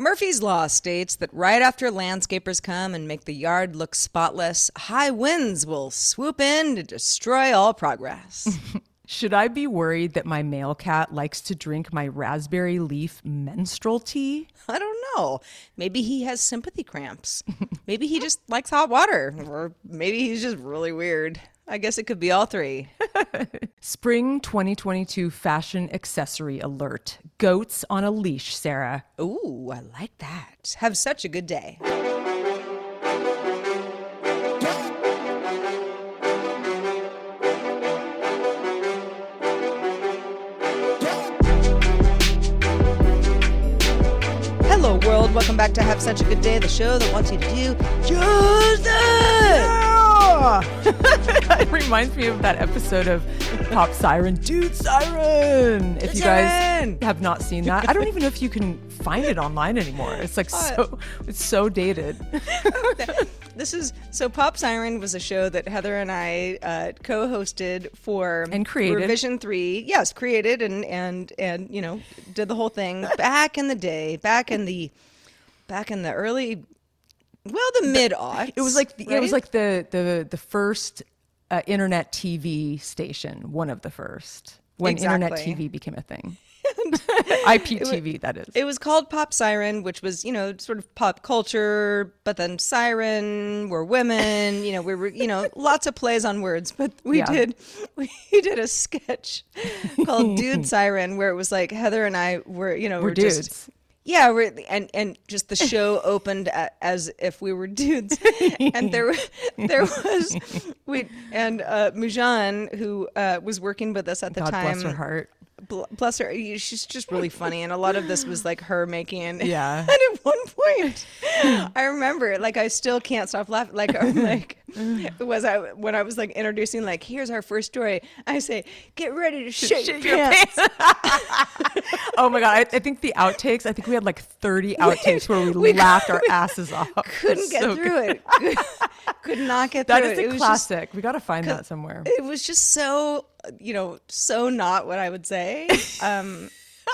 Murphy's Law states that right after landscapers come and make the yard look spotless, high winds will swoop in to destroy all progress. Should I be worried that my male cat likes to drink my raspberry leaf menstrual tea? I don't know. Maybe he has sympathy cramps. Maybe he just likes hot water. Or maybe he's just really weird. I guess it could be all three. Spring 2022 fashion accessory alert. Goats on a leash, Sarah. Ooh, I like that. Have such a good day. Hello, world. Welcome back to Have Such a Good Day, the show that wants you to do just that. it reminds me of that episode of Pop Siren, Dude Siren. If you guys have not seen that, I don't even know if you can find it online anymore. It's like so, it's so dated. This is so Pop Siren was a show that Heather and I uh, co-hosted for And created. Revision Three. Yes, created and and and you know did the whole thing back in the day, back in the back in the early, well, the mid aughts. It was like the, it was like the the the first uh, internet TV station, one of the first when internet TV became a thing. IPTV, that is. It was called Pop Siren, which was, you know, sort of pop culture, but then Siren, we're women, you know, we were, you know, lots of plays on words, but we Yeah. did, we did a sketch called Dude Siren where it was like Heather and I were, you know, We're were just- dudes. Yeah, we're, and and just the show opened a, as if we were dudes, and there there was we and uh, Mujan who uh, was working with us at the God time. bless her heart. Bl- bless her she's just really funny and a lot of this was like her making Yeah. and at one point i remember like i still can't stop laughing like i'm like was i when i was like introducing like here's our first story i say get ready to shit, your, your pants, Oh my god! I, I think the outtakes. I think we had like thirty outtakes where we, we laughed our asses off. couldn't get So through good. it could, not get That through is it. a it was just- classic. we got to find that somewhere. it was just so you know so not what i would say um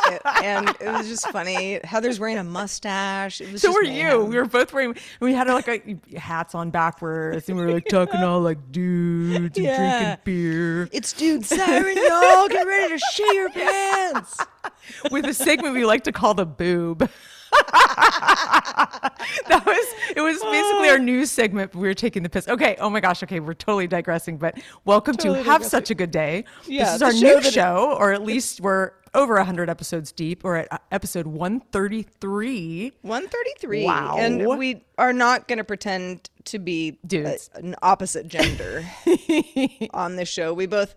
it- and it was just funny heather's wearing a mustache it was So were you. We were both wearing. We had like a, hats on backwards, and we were like talking all like dudes and Yeah. drinking beer. It's dude siren, y'all. Get ready to shit your pants. with a segment we like to call the boob. that was it was basically our news segment we were taking the piss okay oh my gosh okay we're totally digressing but welcome to have such a good day Yeah, this is our new show or at least we're over 100 episodes deep we're at uh, episode 133 133. Wow. And we are not going to pretend to be a- Dudes. an opposite gender on this show. We both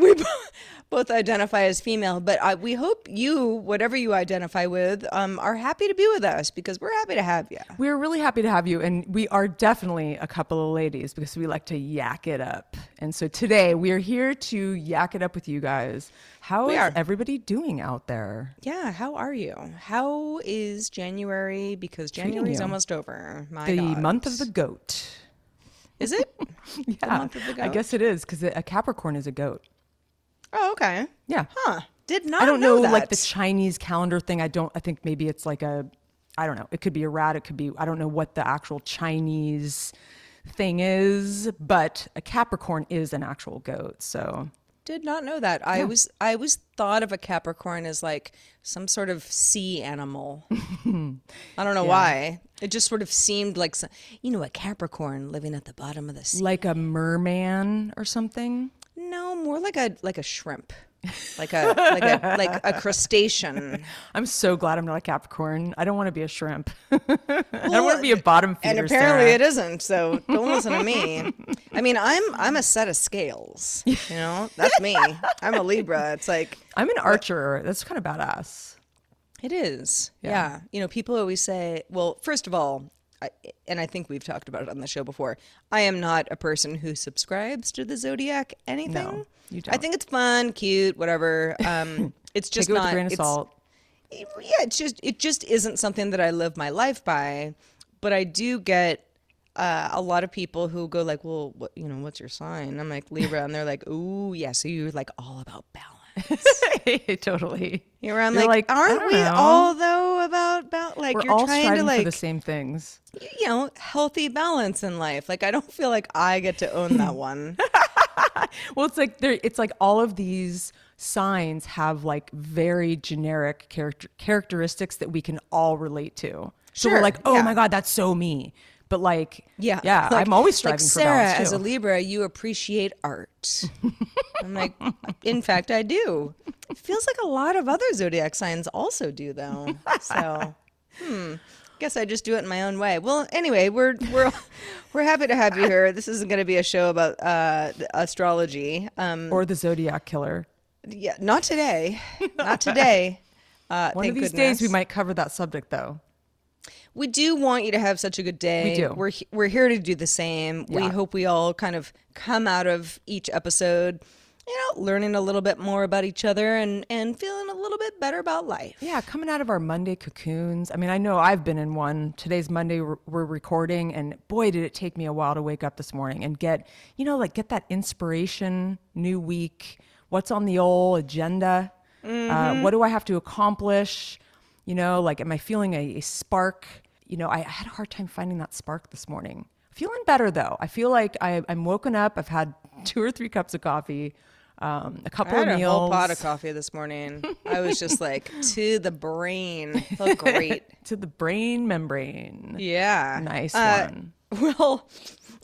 we both identify as female, but I, we hope you, whatever you identify with, um, are happy to be with us because we're happy to have you. We're really happy to have you, and we are definitely a couple of ladies because we like to yak it up. And so today we are here to yak it up with you guys. How We is are. everybody doing out there? Yeah, how are you? How is January? Because January is almost over. My The God. month of the goat. is it? Yeah, month of the I guess it is because a Capricorn is a goat. Oh, okay. Yeah, Huh. Did not I don't know, like the. Chinese calendar thing. I don't. I think maybe it's like a. I don't know. It could be a rat. It could be. I don't know what the actual Chinese thing is, but a Capricorn is an actual goat. So Did not know that. I was I always thought of a Capricorn as like some sort of sea animal. I don't know why. It just sort of seemed like some, you know a Capricorn living at the bottom of the sea. like a merman or something. No, more like a like a shrimp. Like a like a like a crustacean. I'm so glad I'm not a Capricorn. I don't want to be a shrimp. I don't want to be a bottom feeder. And apparently Sarah. it isn't. So don't listen to me. I mean, I'm I'm a set of scales. You know, that's me. I'm a Libra. It's like I'm an archer. That's kind of badass. It is. Yeah. You know, people always say, well, first of all, I, and I think we've talked about it on the show before, I am not a person who subscribes to the zodiac anything. you I don't. think it's fun, cute, whatever. Um, it's just Take it with not. a grain of it's- salt. yeah, it's just it just isn't something that I live my life by. But I do get uh, a lot of people who go like, "Well, what, you know, what's your sign?" I'm like Libra, and they're like, "Ooh, yeah." So you're like all about balance. totally. You know, I'm You're like, like, aren't we know. all though about about like We're you're all trying to like the same things. you know healthy balance in life. Like I don't feel like I get to own that one. Well, it's like there. It's like all of these signs have like very generic character characteristics that we can all relate to. So we're like, oh yeah. my god, that's so me. But like, Yeah, yeah, Like- I'm always striving like for Sarah balance as a Libra. You appreciate art. I'm like, in fact, I do. It feels like a lot of other zodiac signs also do, though. So, hmm. Guess I just do it in my own way. Well, anyway, we're we're we're happy to have you here. This isn't going to be a show about uh, astrology. Um, or the zodiac killer. yeah, not today. Not today. Uh, One thank of these goodness. days, we might cover that subject though. We do want you to have such a good day. We do. We're we're here to do the same. Yeah. We hope we all kind of come out of each episode, you know, learning a little bit more about each other and and feeling a little bit better about life. Yeah, coming out of our Monday cocoons. I mean, I know I've been in one. Today's Monday, we're we're recording, and boy, did it take me a while to wake up this morning and get, you know, like get that inspiration, new week, what's on the old agenda, uh, what do I have to accomplish? You know, like, am I feeling a, a spark? You know, I had a hard time finding that spark this morning. Feeling better though. I feel like I, I'm woken up. I've had two or three cups of coffee, um, a I couple had of a whole pot of coffee this morning. I was just like to the brain. Felt great. to the brain membrane. Yeah. Nice Uh, one. Well,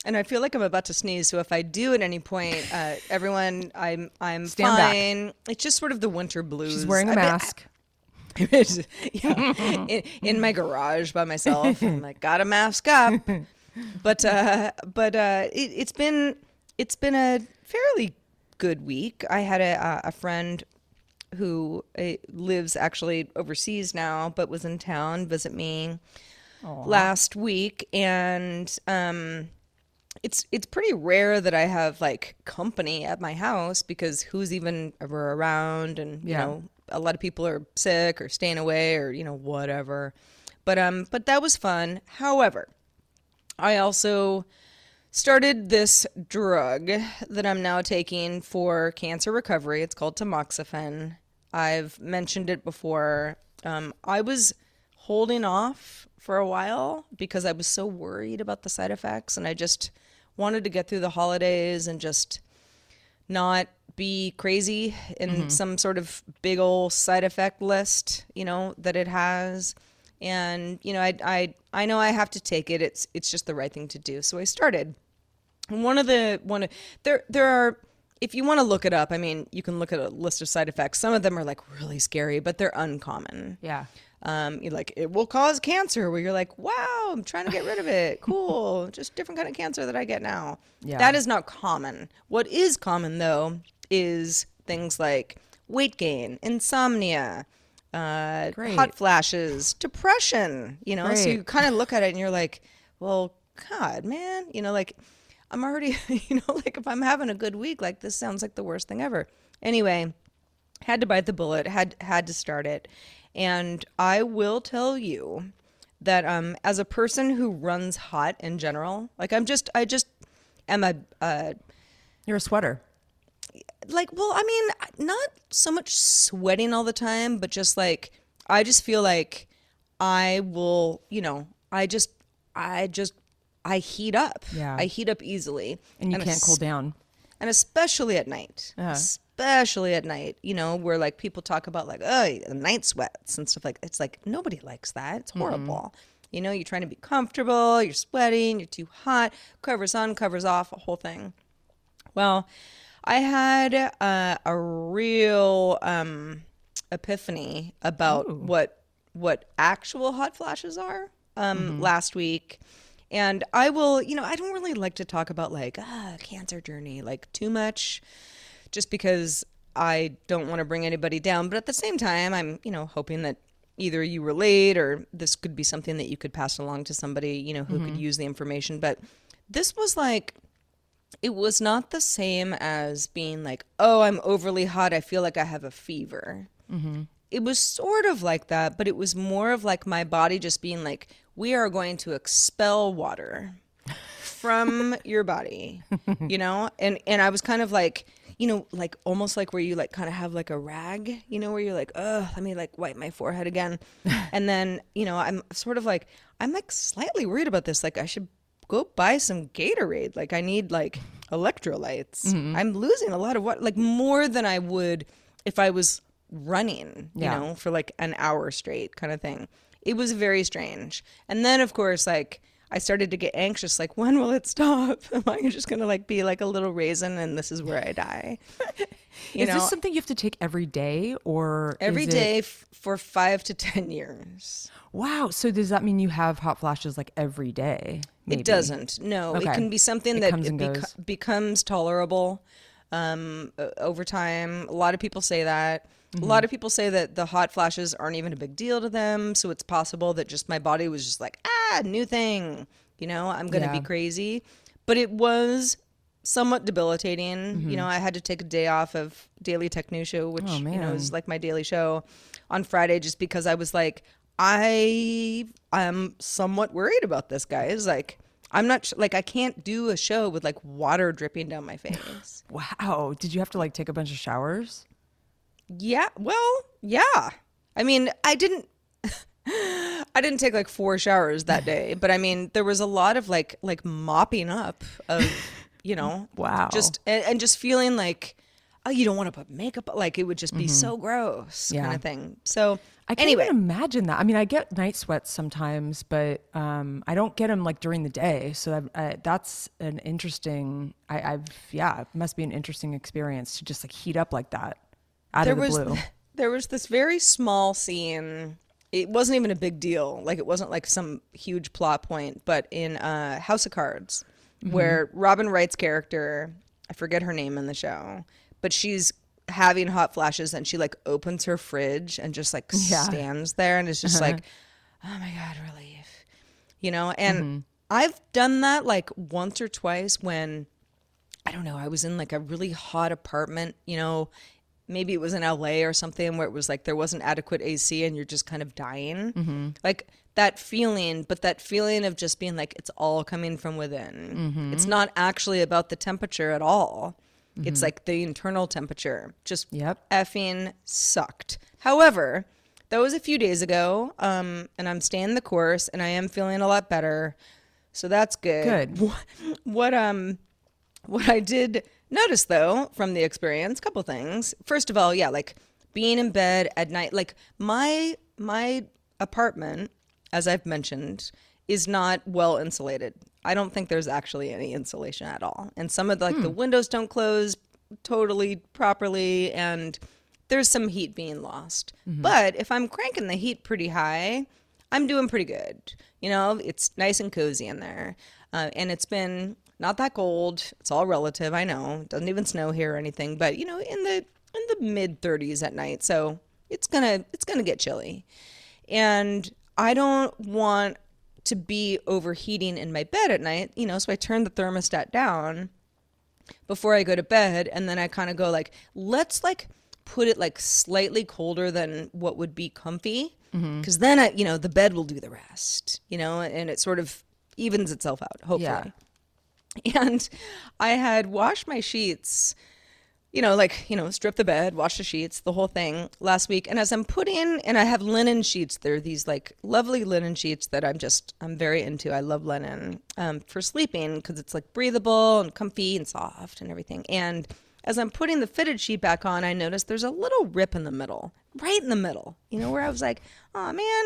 and I feel like I'm about to sneeze, so if I do at any point, uh, everyone, I'm I'm Stand back. It's just sort of the winter blues. She's wearing a been- mask. Yeah, in, in my garage by myself. I'm like, got to mask up. But uh, but uh, it, it's been it's been a fairly good week. I had a a friend who uh, lives actually overseas now, but was in town visit me last week, and um, it's it's pretty rare that I have like company at my house because who's even ever around, and you Yeah. know a lot of people are sick or staying away or you know whatever. But um, but that was fun. However, I also started this drug that I'm now taking for cancer recovery. It's called tamoxifen. I've mentioned it before. Um, I was holding off for a while because I was so worried about the side effects, and I just wanted to get through the holidays and just not be crazy in mm-hmm. some sort of big old side effect list, you know, that it has. And you know, I I I know I have to take it. It's it's just the right thing to do. So I started. And one of the one of there there are if you want to look it up, I mean, you can look at a list of side effects. Some of them are like really scary, but they're uncommon. Yeah. Um, you're like it will cause cancer. Where you're like, wow, I'm trying to get rid of it. Cool, just different kind of cancer that I get now. Yeah. That is not common. What is common though is things like weight gain, insomnia, uh, hot flashes, depression. You know, so you kind of look at it and you're like, well, God, man, you know, like I'm already, you know, like if I'm having a good week, like this sounds like the worst thing ever. Anyway, had to bite the bullet, had had to start it. And I will tell you that um as a person who runs hot in general, like I'm just I just am a uh You're a sweater. like, well, I mean, not so much sweating all the time, but just like, I just feel like I will, you know, I just, I just, I heat up. Yeah. I heat up easily. and you can't es- cool down. And especially at night. Especially at night you know where like people talk about like oh night sweats and stuff like it's like nobody likes that. It's horrible. You know you're trying to be comfortable you're sweating you're too hot covers on covers off a whole thing. Well i had uh, a real um, epiphany about what what actual hot flashes are um, last week and i will you know i don't really like to talk about like ah cancer journey like too much just because i don't want to bring anybody down but at the same time i'm you know hoping that either you relate or this could be something that you could pass along to somebody you know who could use the information but this was like it was not the same as being like, oh, I'm overly hot. I feel like I have a fever. It was sort of like that, but it was more of like my body just being like, we are going to expel water from your body, you know? And and I was kind of like, you know, like almost like where you like kind of have like a rag, you know, where you're like, oh, let me like wipe my forehead again. and then, you know, I'm sort of like, I'm like slightly worried about this. Like I should go buy some Gatorade. Like I need like electrolytes. Mm-hmm. I'm losing a lot of what like more than I would if I was running, you Yeah. know, for like an hour straight kind of thing. It was very strange. And then of course like I started to get anxious like when will it stop? Am I just going to like be like a little raisin and this is where I die? Is know, this something you have to take every day or every is it- f- for 5 to 10 years. Wow. So does that mean you have hot flashes like every day? maybe? It doesn't. No, Okay. it can be something It that comes and beco- goes. becomes tolerable um, over time. A lot of people say that. Mm-hmm. A lot of people say that the hot flashes aren't even a big deal to them. So it's possible that just my body was just like, ah, new thing. You know, I'm going to Yeah. be crazy. But it was somewhat debilitating. Mm-hmm. You know, I had to take a day off of Daily Tech News Show, which, Oh, you know, is like my daily show on Friday just because I was like, I am somewhat worried about this, guys. Like, I'm not sh- like I can't do a show with like water dripping down my face. Wow. Did you have to like take a bunch of showers? Yeah, well, yeah. I mean, I didn't. I didn't take like four showers that day, but I mean, there was a lot of like like mopping up of, you know, Wow. just and, and just feeling like, oh, you don't want to put makeup. Like it would just be so gross, Yeah. kind of thing. So I can't anyway, even imagine that. I mean, I get night sweats sometimes, but um, I don't get them like during the day. So I, that's an interesting. I, I've yeah, it must be an interesting experience to just like heat up like that out there of the was blue. there was this very small scene. It wasn't even a big deal. Like it wasn't like some huge plot point, but in uh, House of Cards, Mm-hmm. where Robin Wright's character, I forget her name in the show, but she's having hot flashes and she like opens her fridge and just like Yeah. stands there and is just like, oh my god, relief, you know. And I've done that like once or twice when I don't know, I was in like a really hot apartment, you know, maybe it was in LA or something where it was like there wasn't adequate AC and you're just kind of dying. Like that feeling, but that feeling of just being like it's all coming from within. It's not actually about the temperature at all. It's like the internal temperature just Yep. effing sucked. However, that was a few days ago, um, and I'm staying the course, and I am feeling a lot better, so that's good. Good. What, what um, what I did notice though from the experience, a couple things. First of all, yeah, like being in bed at night, like my my apartment, as I've mentioned, is not well insulated. I don't think there's actually any insulation at all, and some of the, like the windows don't close totally properly, and there's some heat being lost. But if I'm cranking the heat pretty high, I'm doing pretty good. You know, it's nice and cozy in there. Uh, and it's been not that cold. It's all relative, I know. It doesn't even snow here or anything, but you know, in the in the mid 30s at night. So, it's going to it's going to get chilly. And I don't want to be overheating in my bed at night, you know, so I turn the thermostat down before I go to bed and then I kind of go like let's like put it like slightly colder than what would be comfy mm-hmm. because then I, you know the bed will do the rest you know and it sort of evens itself out hopefully Yeah. and I had washed my sheets you know, like, you know, strip the bed, wash the sheets, the whole thing last week. And as I'm putting, and I have linen sheets, they're these like lovely linen sheets that I'm just, I'm very into. I love linen um, for sleeping because it's like breathable and comfy and soft and everything. And as I'm putting the fitted sheet back on, I noticed there's a little rip in the middle, right in the middle, you know, where I was like, oh man,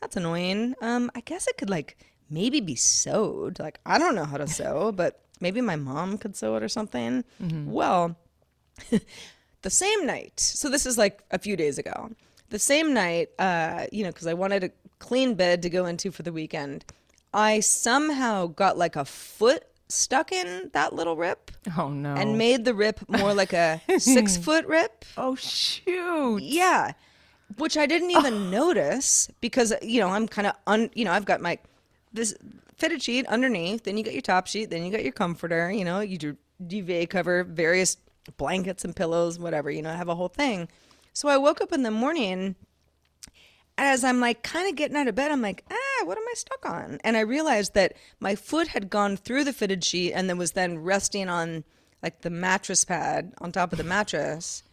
that's annoying. Um, I guess it could like maybe be sewed. Like, I don't know how to sew, but maybe my mom could sew it or something. Well, the same night, so this is like a few days ago, the same night, uh, you know, because I wanted a clean bed to go into for the weekend, I somehow got like a foot stuck in that little rip Oh no. and made the rip more like a six foot rip. oh shoot. Yeah. Which I didn't even notice because, you know, I'm kind of, un, you know, I've got my, this fitted sheet underneath, then you got your top sheet, then you got your comforter, you know, you do duvet cover, various blankets and pillows, whatever, you know, I have a whole thing. So I woke up in the morning as I'm like kind of getting out of bed, I'm like, ah, what am I stuck on? And I realized that my foot had gone through the fitted sheet and then was then resting on like the mattress pad on top of the mattress.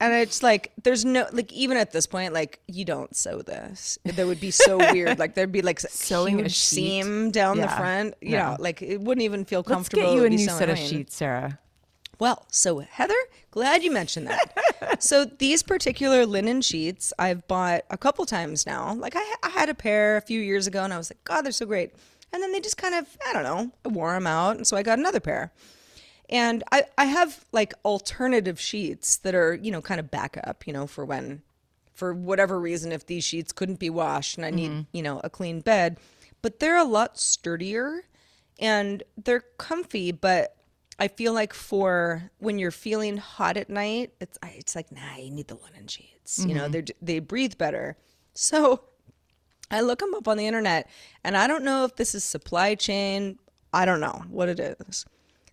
And it's like, there's no, like, even at this point, like, you don't sew this. That would be so weird. Like, there'd be like Sewing a seam down the Yeah. front. You No. know, like, it wouldn't even feel comfortable. Let's get you a new so set of sheets, Sarah. Well, so Heather, glad you mentioned that. so these particular linen sheets I've bought a couple times now. Like I, I had a pair a few years ago, and I was like, God, they're so great. And then they just kind of, I don't know, I wore them out, and so I got another pair. And I, I have like alternative sheets that are, you know, kind of backup, you know, for when, for whatever reason, if these sheets couldn't be washed and I need, mm-hmm. you know, a clean bed. But they're a lot sturdier and they're comfy, but I feel like for when you're feeling hot at night, it's it's like nah, you need the linen sheets. You know, mm-hmm. they they breathe better. So I look them up on the internet, and I don't know if this is supply chain. I don't know what it is.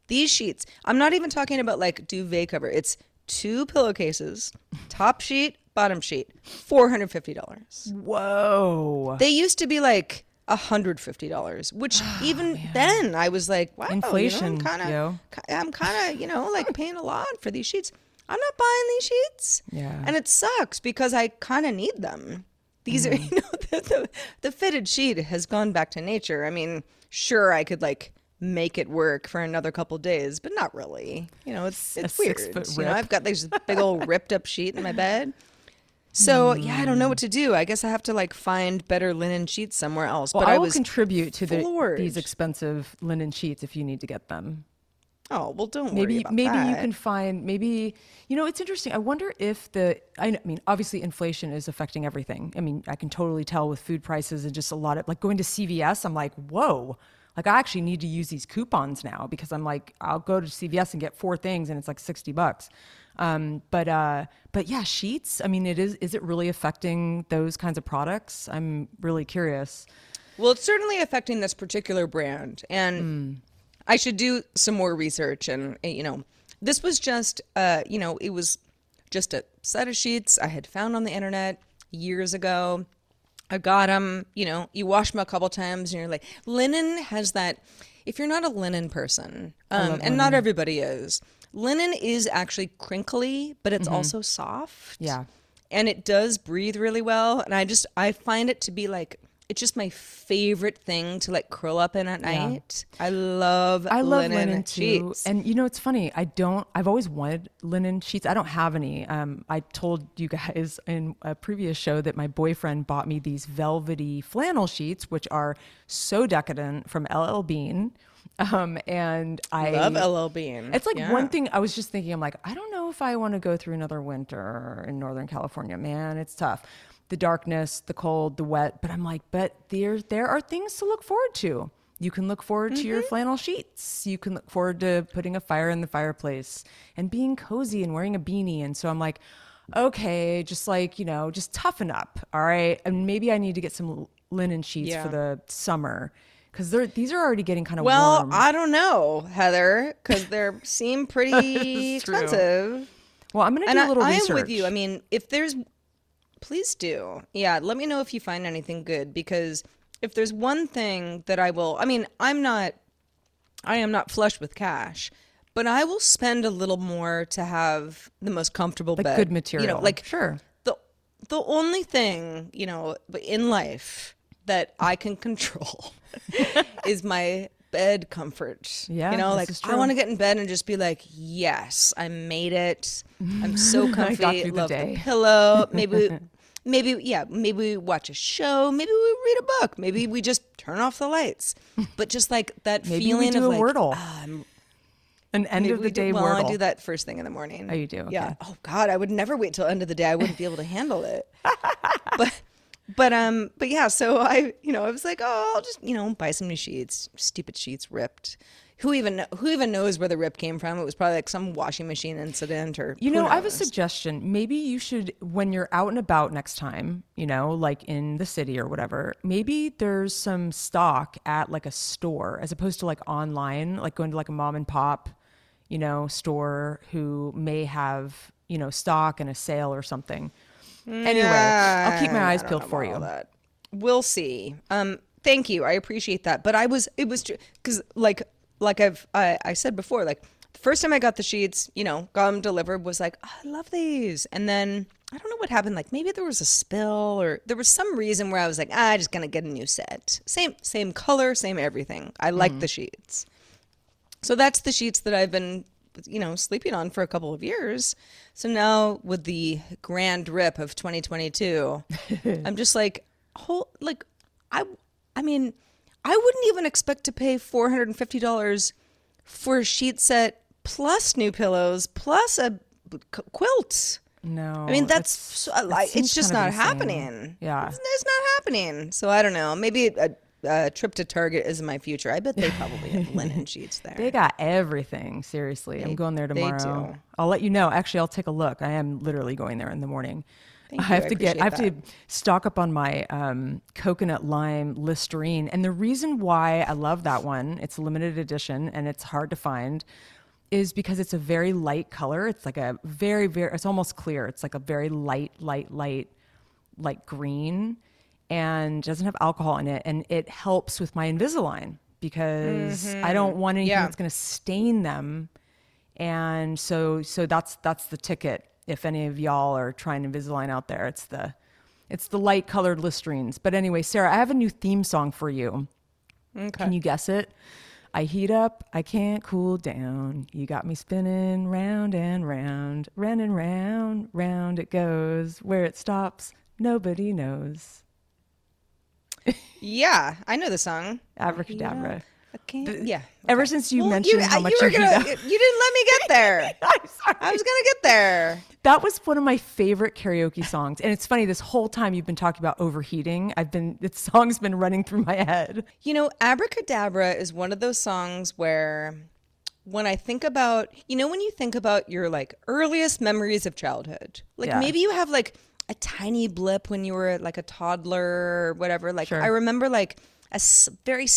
These sheets. I'm not even talking about like duvet cover. It's two pillowcases, top sheet, bottom sheet, four hundred fifty dollars. Whoa. They used to be like hundred fifty dollars, which even then I was like, wow, Inflation, You know, I'm kind of, I'm kind of, you know, like paying a lot for these sheets. I'm not buying these sheets. Yeah. and it sucks because I kind of need them. These are, you know, the, the the fitted sheet has gone back to nature. I mean, sure, I could like make it work for another couple days, but not really. You know, it's it's weird. You know. I've got this big old ripped up sheet in my bed. So yeah, I don't know what to do. I guess I have to like find better linen sheets somewhere else. well, but I will contribute to the, these expensive linen sheets if you need to get them. oh well, don't worry maybe maybe you can find maybe you know it's interesting i wonder if the I mean obviously inflation is affecting everything i mean i can totally tell with food prices and just a lot of like going to cvs i'm like whoa like i actually need to use these coupons now because i'm like i'll go to cvs and get four things and it's like 60 bucks um, but uh, but yeah sheets i mean it is is it really affecting those kinds of products i'm really curious Well, it's certainly affecting this particular brand, and Hmm. I should do some more research. And uh, you know, this was just, uh, you know, it was just a set of sheets I had found on the internet years ago. I got them. You know, you wash them a couple times, and you're like, linen has that. If you're not a linen person, um, and not everybody is, linen is actually crinkly, but it's also soft Mm-hmm. Yeah. and it does breathe really well and i just i find it to be like it's just my favorite thing to like curl up in at night i love I love linen, linen, too. sheets And you know, it's funny. I don't. I've always wanted linen sheets. I don't have any. Um, I told you guys in a previous show that my boyfriend bought me these velvety flannel sheets, which are so decadent from LL Bean. Um, and I love ll bean It's like Yeah. one thing I was just thinking, I'm like, I don't know if I want to go through another winter in Northern California. Man, it's tough. The darkness, the cold, the wet. But I'm like, but there there are things to look forward to. You can look forward to your Mm-hmm. flannel sheets. You can look forward to putting a fire in the fireplace and being cozy and wearing a beanie. And so I'm like, okay, just like, you know, just toughen up. All right. And maybe I need to get some linen sheets Yeah. for the summer. Because they're these are already getting kind of well warm. i don't know heather because they seem pretty It's true. expensive well, I'm gonna and do I, a little I research. am with you i mean if there's please do yeah let me know if you find anything good because if there's one thing that i will i mean i'm not I am not flush with cash, but I will spend a little more to have the most comfortable Like bed. good You material. know, like Sure. The the only thing you know in life that I can control is my bed comfort. Yeah, you know, like I want to get in bed and just be like, yes, I made it. I'm so comfy. got through the Love day. pillow. Maybe. Maybe yeah, maybe we watch a show, maybe we read a book, maybe we just turn off the lights. But just like that Maybe feeling we do of a like Wordle. ah, An end Maybe of the do- day well, Wordle. I do that first thing in the morning. Oh, you do? Yeah. Oh God, I would never wait till end of the day. I wouldn't be able to handle it. but, but um, but yeah. So I, you know, I was like, oh, I'll just, you know, buy some new sheets. Stupid sheets ripped. Who even who even knows where the rip came from? It was probably like some washing machine incident or. You know, I have a suggestion. Maybe you should, when you're out and about next time, you know, like in the city or whatever, maybe there's some stock at like a store as opposed to like online, like going to like a mom and pop, you know, store who may have, you know, stock and a sale or something. Anyway, I'll keep my eyes peeled for you. that. We'll see. Um, thank you. I appreciate that. But I was, it was because like, like I've, I, I said before, like the first time I got the sheets, you know, got them delivered, was like, oh, I love these. And then I don't know what happened. Like maybe there was a spill or there was some reason where I was like, ah, I'm just gonna get a new set. Same, same color, same everything. I like the sheets. So that's the sheets that I've been, you know, sleeping on for a couple of years. So now with the grand rip of 2022, I'm just like, whole like, I, I mean, I wouldn't even expect to pay $450 for a sheet set plus new pillows plus a quilt. No. I mean, that's it's- so, that like, it's just not insane. happening. Yeah. It's, it's not happening. So I don't know. Maybe a, a trip to Target is in my future. I bet they probably have linen sheets there. They got everything. Seriously, I'm going there they tomorrow. do. I'll let you know. Actually, I'll take a look. I am literally going there in the morning. Thank I you. have I to get. I have to stock up on my um, coconut lime Listerine, and the reason why I love that one, it's a limited edition and it's hard to find, is because it's a very light color. It's like a very very. It's almost clear. It's like a very light, light, light, light green, and doesn't have alcohol in it, and it helps with my Invisalign because I don't want anything Mm-hmm. Yeah. that's going to stain them and so so that's that's the ticket if any of y'all are trying Invisalign out there it's the it's the light colored listerines. But anyway sarah i have a new theme song for you. Okay. can you guess it? I heat up i can't cool down. You got me spinning round and round round and round round it goes. Where it stops nobody knows. Yeah, I know the song. abracadabra I can't, yeah. ever since you mentioned you, how much you you were heat gonna, up- you didn't let me get there. I'm sorry. I was gonna get there. That was one of my favorite karaoke songs. And it's funny, this whole time you've been talking about overheating, I've been, this song's been running through my head. You know, Abracadabra is one of those songs where when I think about, you know, when you think about your like earliest memories of childhood, like Yeah. maybe you have like a tiny blip when you were like a toddler or whatever. Like Sure. I remember like a very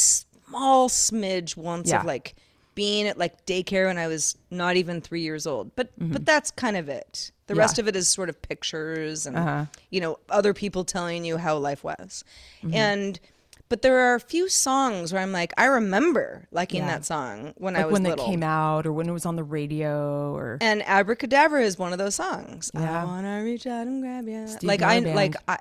small smidge once Yeah. of like being at like daycare when I was not even three years old. But but that's kind of it. The Mm-hmm. Yeah. Uh-huh. rest of it is sort of pictures and you know other people telling you how life was, Mm-hmm. and but there are a few songs where I'm like I remember liking Yeah. that song when I Like was when little. it came out or when it was on the radio or. and Abracadabra is one of those songs. Yeah. I wanna reach out and grab you. Steve like I Miller like I,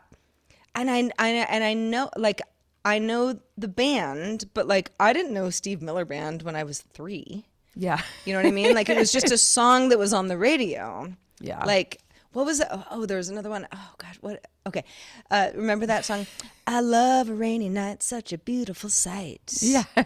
and I, I and I know like I know the band, but like I didn't know Steve Miller Band when I was three. Yeah. You know what I mean? Like it was just a song that was on the radio. Yeah. Like what was it? Oh, oh, there was another one. Oh God, what? Okay, uh, remember that song? I love a rainy night, such a beautiful sight. Yeah.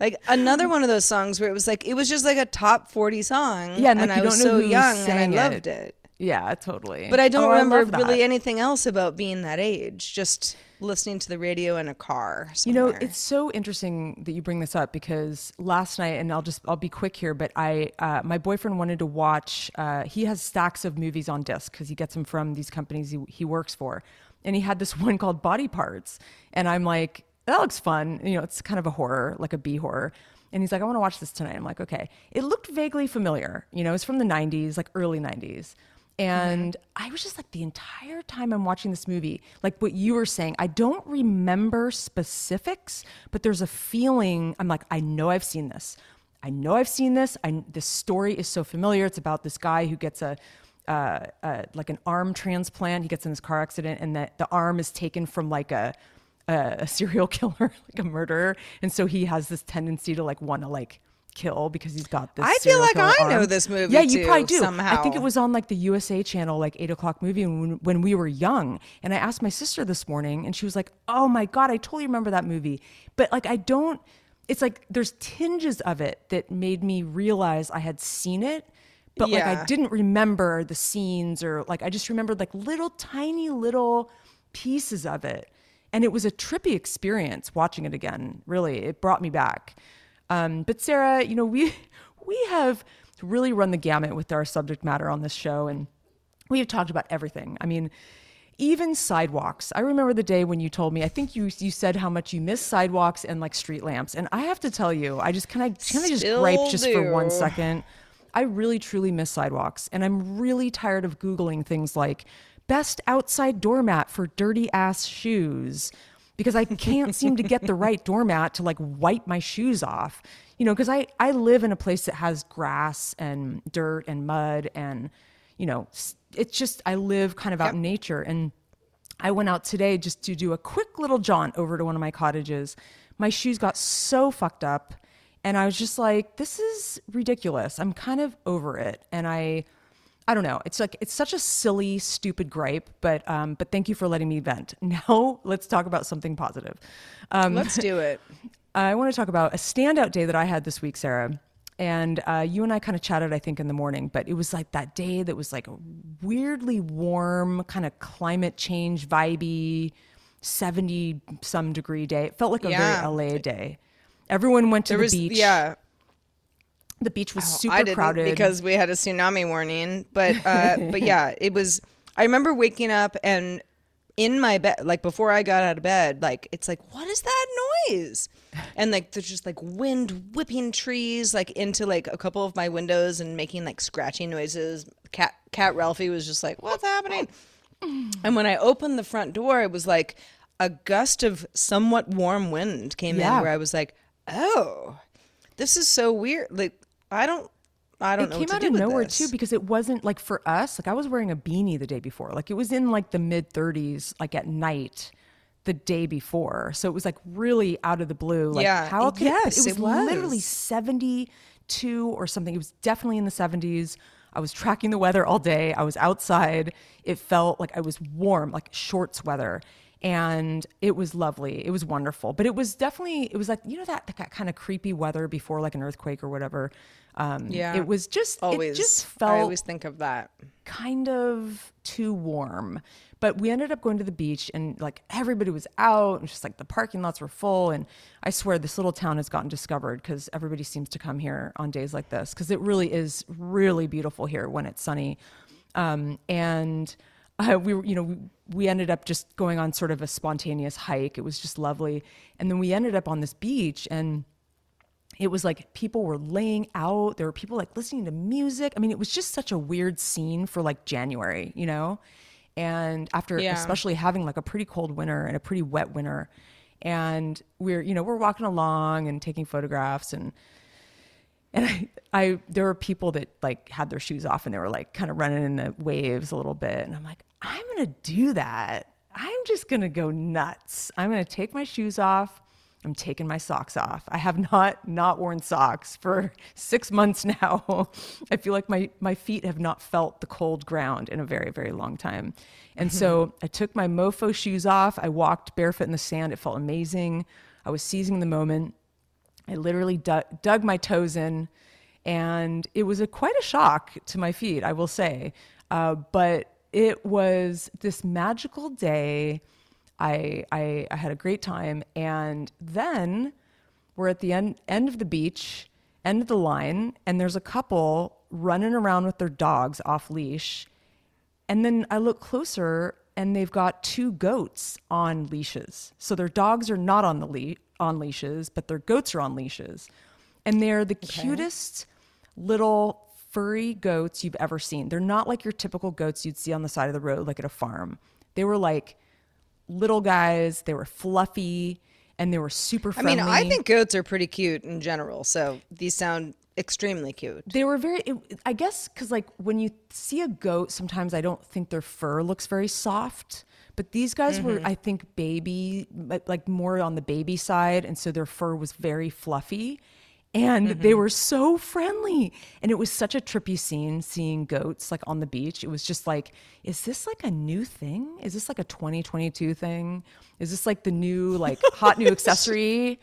Like another one of those songs where it was like it was just like a top forty song. Yeah, and, like, I was so young and I it. loved it. Yeah, totally. But I don't Oh, remember that. really anything else about being that age. Just listening to the radio in a car. You know, it's so interesting that you bring this up because last night, and I'll just I'll be quick here, but I uh, my boyfriend wanted to watch. Uh, he has stacks of movies on disc because he gets them from these companies he, he works for, and he had this one called Body Parts, and I'm like, that looks fun. You know, it's kind of a horror, like a B horror. And he's like, I want to watch this tonight. I'm like, okay. It looked vaguely familiar. You know, it's from the 90s, like early 90s. And I was just like, the entire time I'm watching this movie, like what you were saying, I don't remember specifics, but there's a feeling. I'm like, I know I've seen this. I know I've seen this. I, this story is so familiar. It's about this guy who gets a, uh, uh, like an arm transplant. He gets in this car accident, and that the arm is taken from like a, a, a serial killer, like a murderer, and so he has this tendency to like want to like kill because he's got this. I feel like I know this movie Yeah, you too, probably do. somehow. I think it was on like the USA channel, like eight o'clock movie when, when we were young. And I asked my sister this morning, and she was like, "Oh my god, I totally remember that movie." But like, I don't. It's like there's tinges of it that made me realize I had seen it, but like I didn't remember the scenes or like I just remembered like little tiny little pieces of it. And it was a trippy experience watching it again. Really, it brought me back. Um, but Sarah, you know, we we have really run the gamut with our subject matter on this show, and we have talked about everything. I mean, even sidewalks. I remember the day when you told me. I think you you said how much you miss sidewalks and like street lamps, and I have to tell you, I just kind of kind of just gripe just for one second. I really truly miss sidewalks, and I'm really tired of googling things like best outside doormat for dirty ass shoes because I can't seem to get the right doormat to like wipe my shoes off. You know, because I I live in a place that has grass and dirt and mud and you know, it's just I live kind of out in nature and I went out today just to do a quick little jaunt over to one of my cottages. My shoes got so fucked up and I was just like this is ridiculous. I'm kind of over it and I I don't know. It's like it's such a silly, stupid gripe, but um, but thank you for letting me vent. Now let's talk about something positive. Um, Let's do it. I want to talk about a standout day that I had this week, Sarah. And uh, you and I kind of chatted, I think, in the morning, but it was like that day that was like a weirdly warm, kind of climate change vibey, 70 some degree day. It felt like a Yeah. very LA day. Everyone went to There the was beach. yeah. The beach was super I didn't crowded. because we had a tsunami warning. But uh, but yeah, it was. I remember waking up and in my bed, like before I got out of bed, like it's like, what is that noise? And like there's just like wind whipping trees like into like a couple of my windows and making like scratching noises. Cat Cat Ralphie was just like, what's happening? And when I opened the front door, it was like a gust of somewhat warm wind came Yeah. in where I was like, oh, this is so weird. Like I don't. I don't it know came what to out do of nowhere this. too because it wasn't like for us like i was wearing a beanie the day before. Like it was in like the mid 30s like at night the day before. So it was like really out of the blue. Like Yeah. how could Yes, it, was it was. literally 72 or something. It was definitely in the 70s i was tracking the weather all day. I was outside. It felt like i was warm like shorts weather. And it was lovely. It was wonderful. But it was definitely it was like you know that, that kind of creepy weather before like an earthquake or whatever um Yeah. it was just always it just felt I always think of that. kind of too warm. But we ended up going to the beach and like everybody was out and just like the parking lots were full. And I swear this little town has gotten discovered because everybody seems to come here on days like this because it really is really beautiful here when it's sunny. Um, and uh, we were, you know, we, we ended up just going on sort of a spontaneous hike. It was just lovely. And then we ended up on this beach and it was like people were laying out there were people like listening to music. I mean it was just such a weird scene for like january you know? And after Yeah. especially having like a pretty cold winter and a pretty wet winter. And we're you know we're walking along and taking photographs and and I, I there were people that like had their shoes off and they were like kind of running in the waves a little bit. And i'm like i'm gonna do that. I'm just gonna go nuts. I'm gonna take my shoes off i'm taking my socks off. I have not not worn socks for six months now. I feel like my my feet have not felt the cold ground in a very very long time. And so i took my mofo shoes off. I walked barefoot in the sand. It felt amazing. I was seizing the moment. I literally dug, dug my toes in, and it was a quite a shock to my feet, I will say. Uh, but it was this magical day. I, I I had a great time, and then we're at the end end of the beach, end of the line, and there's a couple running around with their dogs off leash, and then I look closer and they've got two goats on leashes. So their dogs are not on the le- on leashes, but their goats are on leashes. And they're the cutest little furry goats you've ever seen. They're not like your typical goats you'd see on the side of the road like at a farm. They were like little guys, they were fluffy, and they were super I mean, I think goats are pretty cute in general. So these sound extremely cute. They were very, it, I guess, because like when you see a goat, sometimes I don't think their fur looks very soft. But these guys were, Mm-hmm. I think, baby, like more on the baby side. And so their fur was very fluffy. And Mm-hmm. they were so friendly. And it was such a trippy scene seeing goats like on the beach. It was just like, is this like a new thing? Is this like a 2022 thing? Is this like the new, like hot new accessory?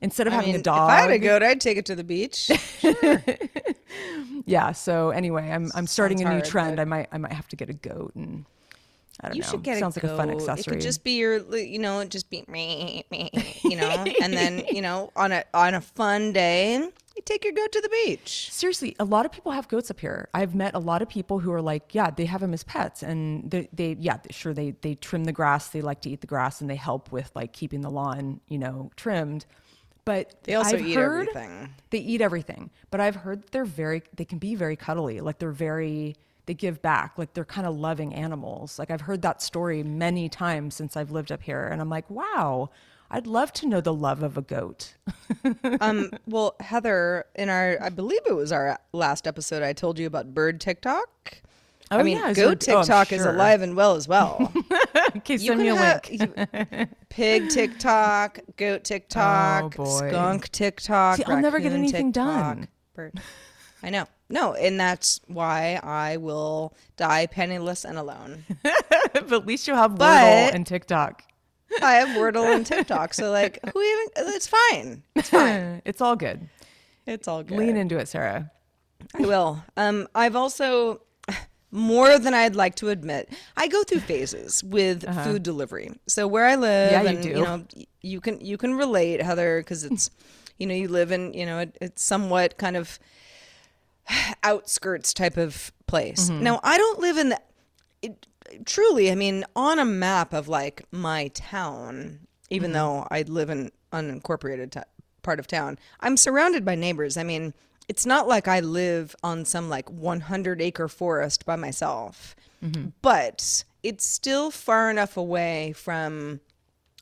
Instead of I having mean, a dog. if I had a goat, I'd take it to the beach. yeah so anyway i'm i'm starting a new hard, trend but- i might i might have to get a goat and i don't You know. should get sounds a like a fun accessory It could just be your, you know, just be me, me, you know, and then you know, on a on a fun day, you take your goat to the beach. seriously a lot of people have goats up here. I've met a lot of people who are like yeah they have them as pets and they, they yeah sure they they trim the grass they like to eat the grass and they help with like keeping the lawn you know trimmed. But They also I've eat heard- everything. they eat everything but i've heard that they're very they can be very cuddly like they're very they give back like they're kind of loving animals like i've heard that story many times since i've lived up here and i'm like wow i'd love to know the love of a goat Um, well, Heather, in our, I believe it was our last episode, I told you about bird TikTok. Oh, I mean, yeah, goat oh, I'm TikTok is alive and well as well. okay send me a link you- pig TikTok, goat TikTok, Oh, skunk TikTok. See, I'll never get anything TikTok, done. bird. I know. No, and that's why I will die penniless and alone. but at least you'll have Wordle But- and tiktok I have Wordle and TikTok, so like, who even? It's fine. It's fine. it's all good It's all good. lean into it sarah I will. Um, I've also more than I'd like to admit. I go through phases with food delivery. So where I live, Uh-huh. Yeah, you and do. you know, you can you can relate, Heather, because it's you know you live in you know it, it's somewhat kind of outskirts type of place. Mm-hmm. Now I don't live in the. It, truly, I mean, on a map of like my town, even Mm-hmm. though I live in unincorporated t- part of town, I'm surrounded by neighbors. I mean, it's not like I live on some like 100 acre forest by myself, Mm-hmm. but it's still far enough away from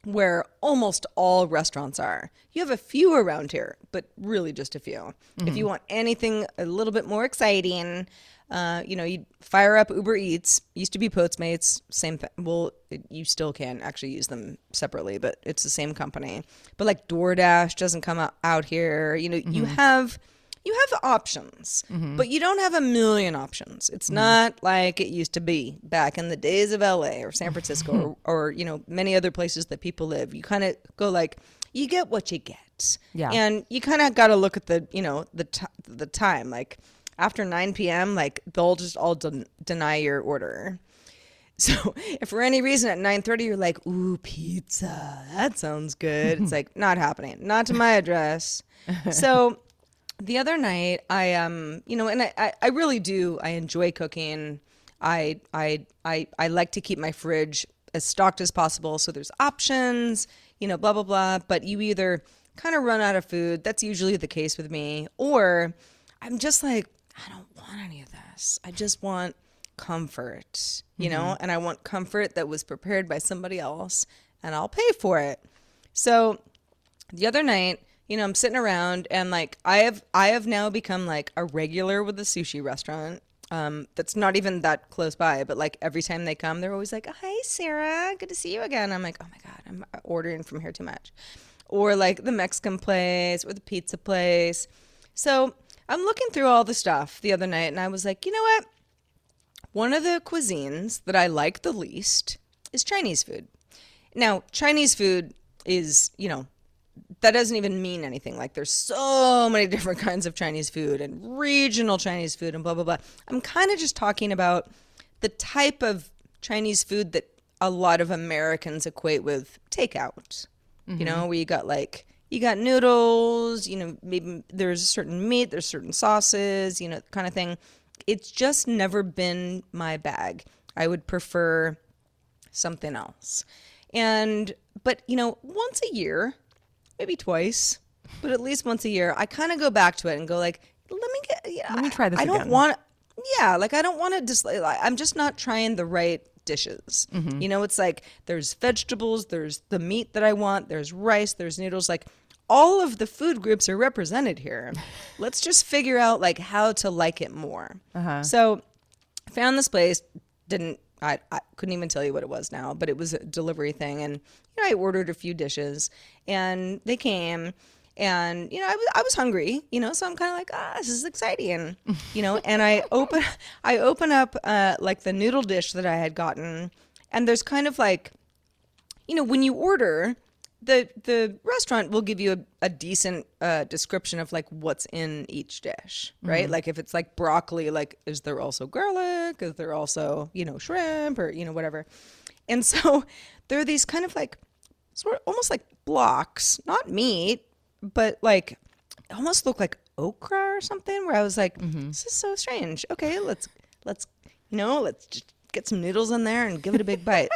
where almost all restaurants are. You have a few around here, but really just a few. If you want anything a little bit more exciting, uh, you know, you fire up Uber Eats. Used to be Postmates, same thing. Well, it, you still can actually use them separately, but it's the same company. But like DoorDash doesn't come out, out here. You know, you have you have options, mm-hmm. but you don't have a million options. It's mm-hmm. not like it used to be back in the days of LA or San Francisco or, or you know many other places that people live. You kind of go like you get what you get, Yeah. and you kind of got to look at the you know the t- the time like after 9 p.m. like they'll just all den- deny your order. So if for any reason at 9:30 you're like, "Ooh, pizza. That sounds good." It's like not happening. Not to my address. So the other night I um, you know, and I I, really do I enjoy cooking. I I I I like to keep my fridge as stocked as possible so there's options, you know, blah blah blah, but you either kind of run out of food. That's usually the case with me, or I'm just like I don't want any of this. I just want comfort, you know, and I want comfort that was prepared by somebody else and I'll pay for it. So the other night, you know, I'm sitting around and like I have I have now become like a regular with the sushi restaurant. Um, that's not even that close by, but like every time they come, they're always like, "Hi, Sarah, good to see you again." I'm like, "Oh my god, I'm ordering from here too much," or like the Mexican place or the pizza place. So I'm looking through all the stuff the other night, and I was like, you know what? One of the cuisines that I like the least is Chinese food. Now, Chinese food is, you know, that doesn't even mean anything. Like there's so many different kinds of Chinese food and regional Chinese food and blah blah blah. I'm kind of just talking about the type of Chinese food that a lot of Americans equate with takeout. You mm-hmm. know, where you got like you got noodles, you know, maybe there's a certain meat, there's certain sauces, you know, kind of thing. It's just never been my bag. I would prefer something else. And but you know, once a year, maybe twice, but at least once a year, I kind of go back to it and go like, let me get. Yeah, Let me try this I don't want. Yeah, like I don't want to just. Like, I'm just not trying the right dishes. Mm-hmm. You know, it's like there's vegetables, there's the meat that I want, there's rice, there's noodles, like all of the food groups are represented here. Let's just figure out like how to like it more. Uh-huh. So found this place, didn't I, I couldn't even tell you what it was now, but it was a delivery thing and you know I ordered a few dishes and they came and you know I was I was hungry, you know, so I'm kind of like, ah, this is exciting, you know, and I open I open up uh like the noodle dish that I had gotten and there's kind of like you know, when you order, the the restaurant will give you a, a decent uh, description of like what's in each dish, right? Like if it's like broccoli, like is there also garlic? Is there also you know shrimp or you know whatever? And so there are these kind of like sort of almost like blocks, not meat, but like almost look like okra or something. Where I was like, mm-hmm. this is so strange. Okay, let's let's you know let's just get some noodles in there and give it a big bite.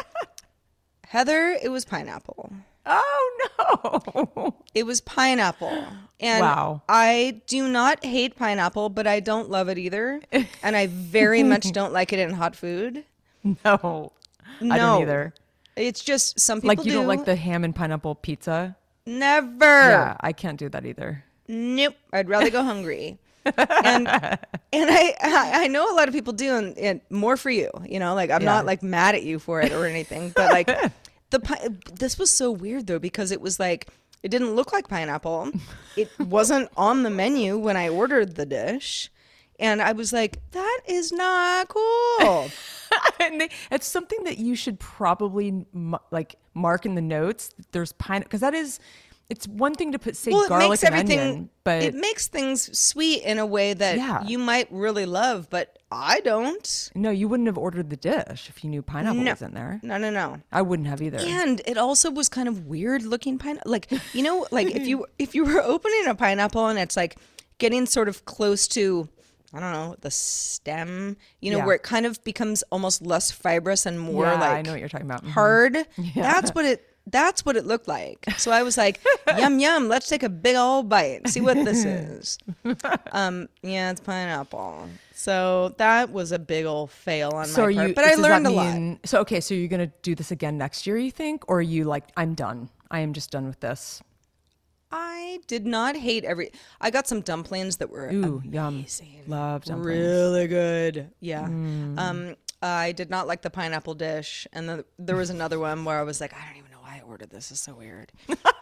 Heather, it was pineapple. Oh no. It was pineapple. And Wow. I do not hate pineapple, but I don't love it either. And I very much don't like it in hot food. No. I don't either. It's just some people Like you do. don't like the ham and pineapple pizza? Never. Yeah, I can't do that either. Nope. I'd rather go hungry. and and I I I know a lot of people do, and, and more for you. You know, like I'm Yeah. not like mad at you for it or anything, but like the this was so weird though because it was like it didn't look like pineapple. It wasn't on the menu when I ordered the dish, and I was like, that is not cool. and they, it's something that you should probably m- like mark in the notes. There's pine because that is. It's one thing to put say well, it garlic makes and everything, onion, but it makes things sweet in a way that Yeah. you might really love, but I don't. no, you wouldn't have ordered the dish if you knew pineapple No. was in there. No, no, no. I wouldn't have either. And it also was kind of weird looking pineapple. Like you know, like if you if you were opening a pineapple and it's like getting sort of close to I don't know the stem, you know, Yeah. where it kind of becomes almost less fibrous and more Yeah, like I know what you're talking about. Mhm. hard. That's what it. That's what it looked like. So I was like, yum yum. Let's take a big old bite. See what this is. Um, yeah, it's pineapple. So that was a big old fail on So my part. you? but I learned a lot. So okay, so you're gonna do this again next year, you think, or are you like, I'm done. I am just done with this. I did not hate every. I got some dumplings that were Ooh, yum. Love dumplings. really good. Yeah. Mm. Um, I did not like the pineapple dish, and then there was another one where I was like, I don't even I ordered this. It's so weird.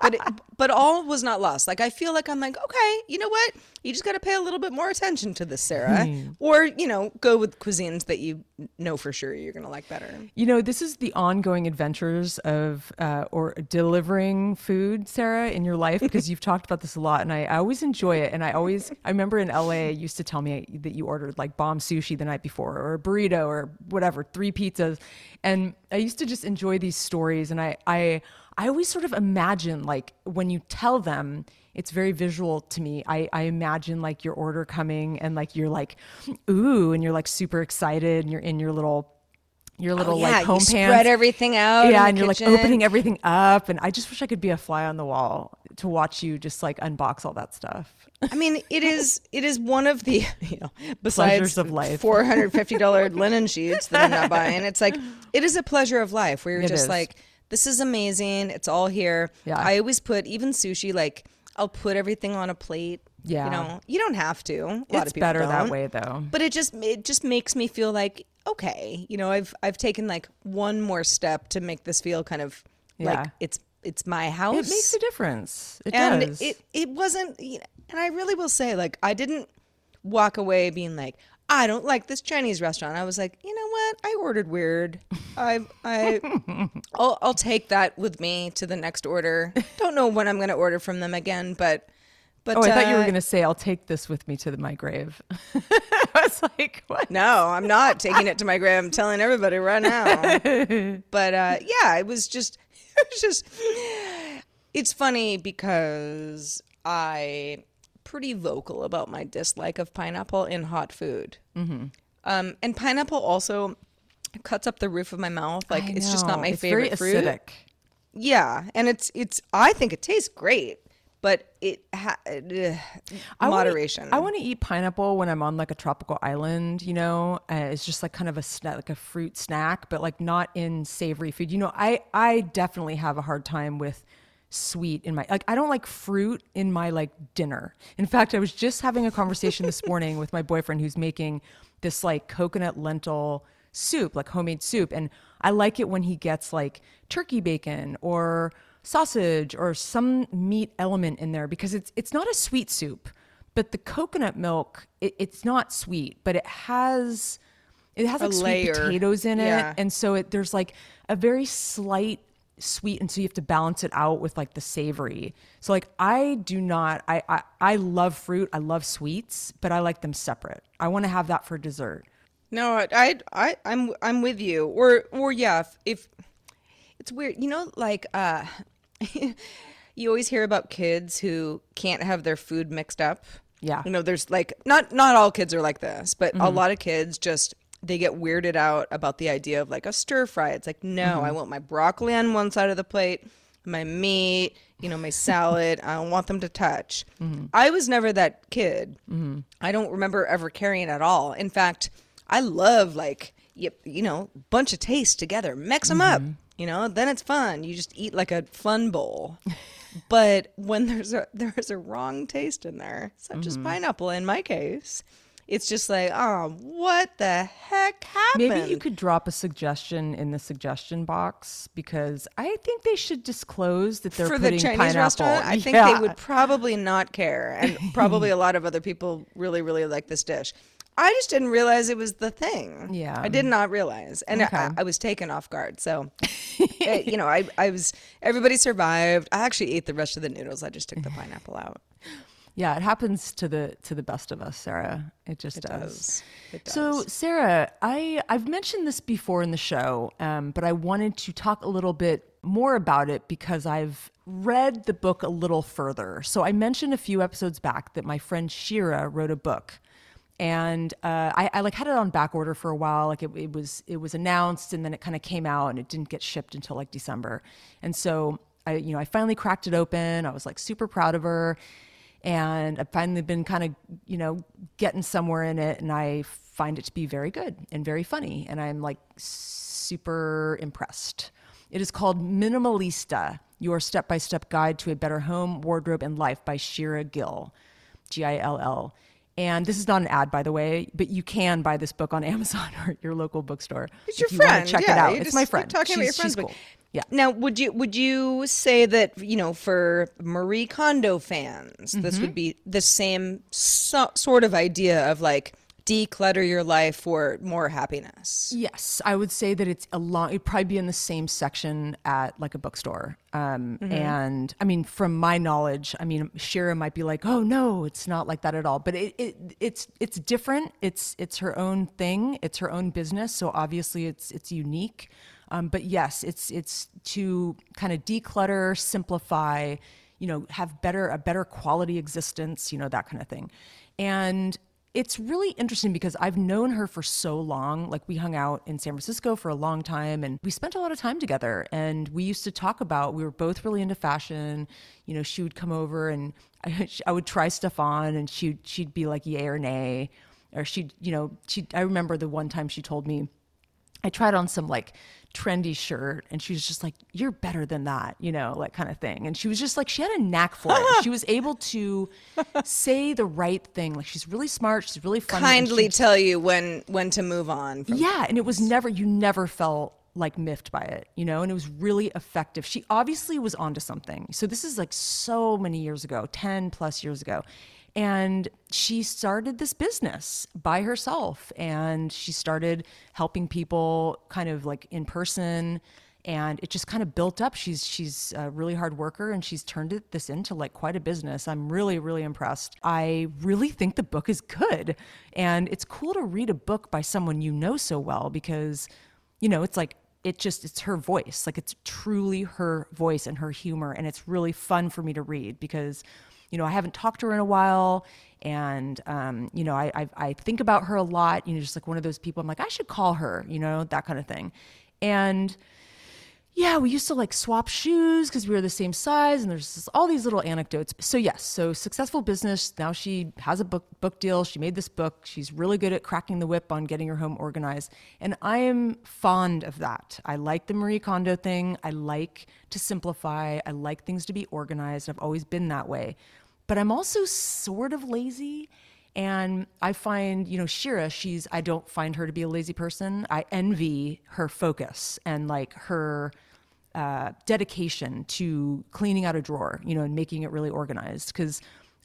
but it, but all was not lost. Like I feel like I'm like, okay, you know what? You just got to pay a little bit more attention to this, Sarah, Hmm. or you know, go with cuisines that you know for sure you're gonna like better. You know, this is the ongoing adventures of uh, or delivering food, Sarah, in your life because you've talked about this a lot, and I, I always enjoy it. And I always, I remember in LA, you used to tell me that you ordered like bomb sushi the night before, or a burrito, or whatever, three pizzas, and I used to just enjoy these stories. And I, I, I always sort of imagine like when you tell them. It's very visual to me. I, I imagine like your order coming and like you're like, ooh, and you're like super excited and you're in your little your oh, little Oh, yeah, like you home spread pants. everything out in Yeah, and you're kitchen. like opening everything up, and I just wish I could be a fly on the wall to watch you just like unbox all that stuff. I mean, it is it is one of the you know besides Pleasures of life. four hundred fifty dollar linen sheets that I'm not buying. It's like it is a pleasure of life where you're It just is. like, this is amazing. It's all here. Yeah. I always put even sushi like I'll put everything on a plate. Yeah. you know, you don't have to. A lot it's of people better that don't. way though. But it just it just makes me feel like okay, you know, I've I've taken like one more step to make this feel kind of Yeah. like it's it's my house It makes a difference. It and does. it it wasn't you know, and i really will say like i didn't walk away being like i don't like this chinese restaurant. I was like you know what? I ordered weird. I i I'll, I'll take that with me to the next order. Don't know when i'm going to order from them again but but oh, I thought you were uh, gonna say, "I'll take this with me to the, my grave." I was like, "What?" no i'm not taking it to my grave. I'm telling everybody right now. But uh yeah it was just it was just it's funny because i pretty vocal about my dislike of pineapple in hot food Mm-hmm. um and pineapple also cuts up the roof of my mouth like it's just not my It's favorite very fruit acidic. yeah and it's it's i think it tastes great but it ha- uh, I wanna- moderation. I want to eat pineapple when I'm on like a tropical island. You know, uh, it's just like kind of a snack, like a fruit snack, but like not in savory food. You know, I I definitely have a hard time with sweet in my like I don't like fruit in my like dinner. In fact, I was just having a conversation this morning with my boyfriend who's making this like coconut lentil soup, like homemade soup, and I like it when he gets like turkey bacon or sausage or some meat element in there because it's it's not a sweet soup, but the coconut milk it, it's not sweet, but it has it has like sweet potatoes in Yeah. it, and so it there's like a very slight sweet, and so you have to balance it out with like the savory. So like I do not I I, I love fruit, I love sweets, but I like them separate. I want to have that for dessert. No, I, I, I'm, I'm with you. Or, or yeah, if, if it's weird, you know, like, uh, you always hear about kids who can't have their food mixed up. Yeah. You know, there's like, not, not all kids are like this, but Mm-hmm. a lot of kids just, they get weirded out about the idea of like a stir fry. It's like, no, Mm-hmm. I want my broccoli on one side of the plate, my meat, you know, my salad. I don't want them to touch. Mm-hmm. I was never that kid. I don't remember ever caring at all. In fact, I love like you, you know, bunch of tastes together, mix them up. You know, then it's fun. You just eat like a fun bowl. but when there's a there's a wrong taste in there, such as pineapple in my case, it's just like, oh, what the heck happened? Maybe you could drop a suggestion in the suggestion box because I think they should disclose that they're for the Chinese pineapple. restaurant, I think Yeah. they would probably not care, and probably a lot of other people really, really like this dish. I just didn't realize it was the thing. Yeah. I did not realize, and Okay. I, I was taken off guard. So, eh, you know, I, I was. Everybody survived. I actually ate the rest of the noodles. I just took the pineapple out. Yeah, it happens to the to the best of us, Sarah. It just does. does. It does. So, Sarah, I I've mentioned this before in the show, um, but I wanted to talk a little bit more about it because I've read the book a little further. So, I mentioned a few episodes back that my friend Shira wrote a book, and uh, I, I like had it on back order for a while. Like it, it was it was announced, and then it kind of came out, and it didn't get shipped until like December. And so, I you know I finally cracked it open. I was like super proud of her and I've finally been kind of, you know, getting somewhere in it, and I find it to be very good and very funny, and I'm like super impressed. It is called Minimalista: Your Step-by-Step Guide to a Better Home, Wardrobe, and Life by Shira Gill, G-I-L-L. And this is not an ad, by the way, but you can buy this book on Amazon or your local bookstore. It's your you friend. Check yeah, it out. It's just my friend. Talking about your friend's she's cool. Yeah. Now, would you would you say that you know for Marie Kondo fans, this Mm-hmm. would be the same so, sort of idea of like declutter your life for more happiness? Yes, I would say that it's a long. It'd probably be in the same section at like a bookstore. Um, And I mean, from my knowledge, I mean, Shira might be like, "Oh no, it's not like that at all." But it, it it's it's different. It's it's her own thing. It's her own business. So obviously, it's it's unique. Um, but yes, it's it's to kind of declutter, simplify, you know, have better a better quality existence, you know, that kind of thing. And it's really interesting because I've known her for so long. Like we hung out in San Francisco for a long time and we spent a lot of time together and we used to talk about we were both really into fashion. You know, she would come over and I, I would try stuff on and she she'd be like yay or nay or she'd, you know, she I remember the one time she told me I tried on some like trendy shirt and she was just like, You're better than that, you know, like kind of thing. And she was just like, she had a knack for it. she was able to say the right thing. Like she's really smart, she's really funny. Kindly she- tell you when when to move on. Yeah, and it was never you never felt like miffed by it, you know, and it was really effective. She obviously was onto something. So this is like so many years ago, 10 plus years ago. And she started this business by herself and she started helping people kind of like in person and it just kind of built up. She's she's a really hard worker and she's turned it this into like quite a business. I'm really really impressed. I really think the book is good, and it's cool to read a book by someone you know so well because, you know, it's like it just it's her voice. Like it's truly her voice and her humor, and it's really fun for me to read because. You know, I haven't talked to her in a while, and um, you know, I, I I think about her a lot. You know, just like one of those people. I'm like, I should call her. You know, that kind of thing, and yeah, we used to like swap shoes because we were the same size, and there's just all these little anecdotes. So yes, so successful business. Now she has a book book deal. She made this book. She's really good at cracking the whip on getting her home organized, and I am fond of that. I like the Marie Kondo thing. I like to simplify. I like things to be organized. I've always been that way, but I'm also sort of lazy. And I find, you know, Shira, she's, I don't find her to be a lazy person. I envy her focus and like her uh, dedication to cleaning out a drawer, you know, and making it really organized. Because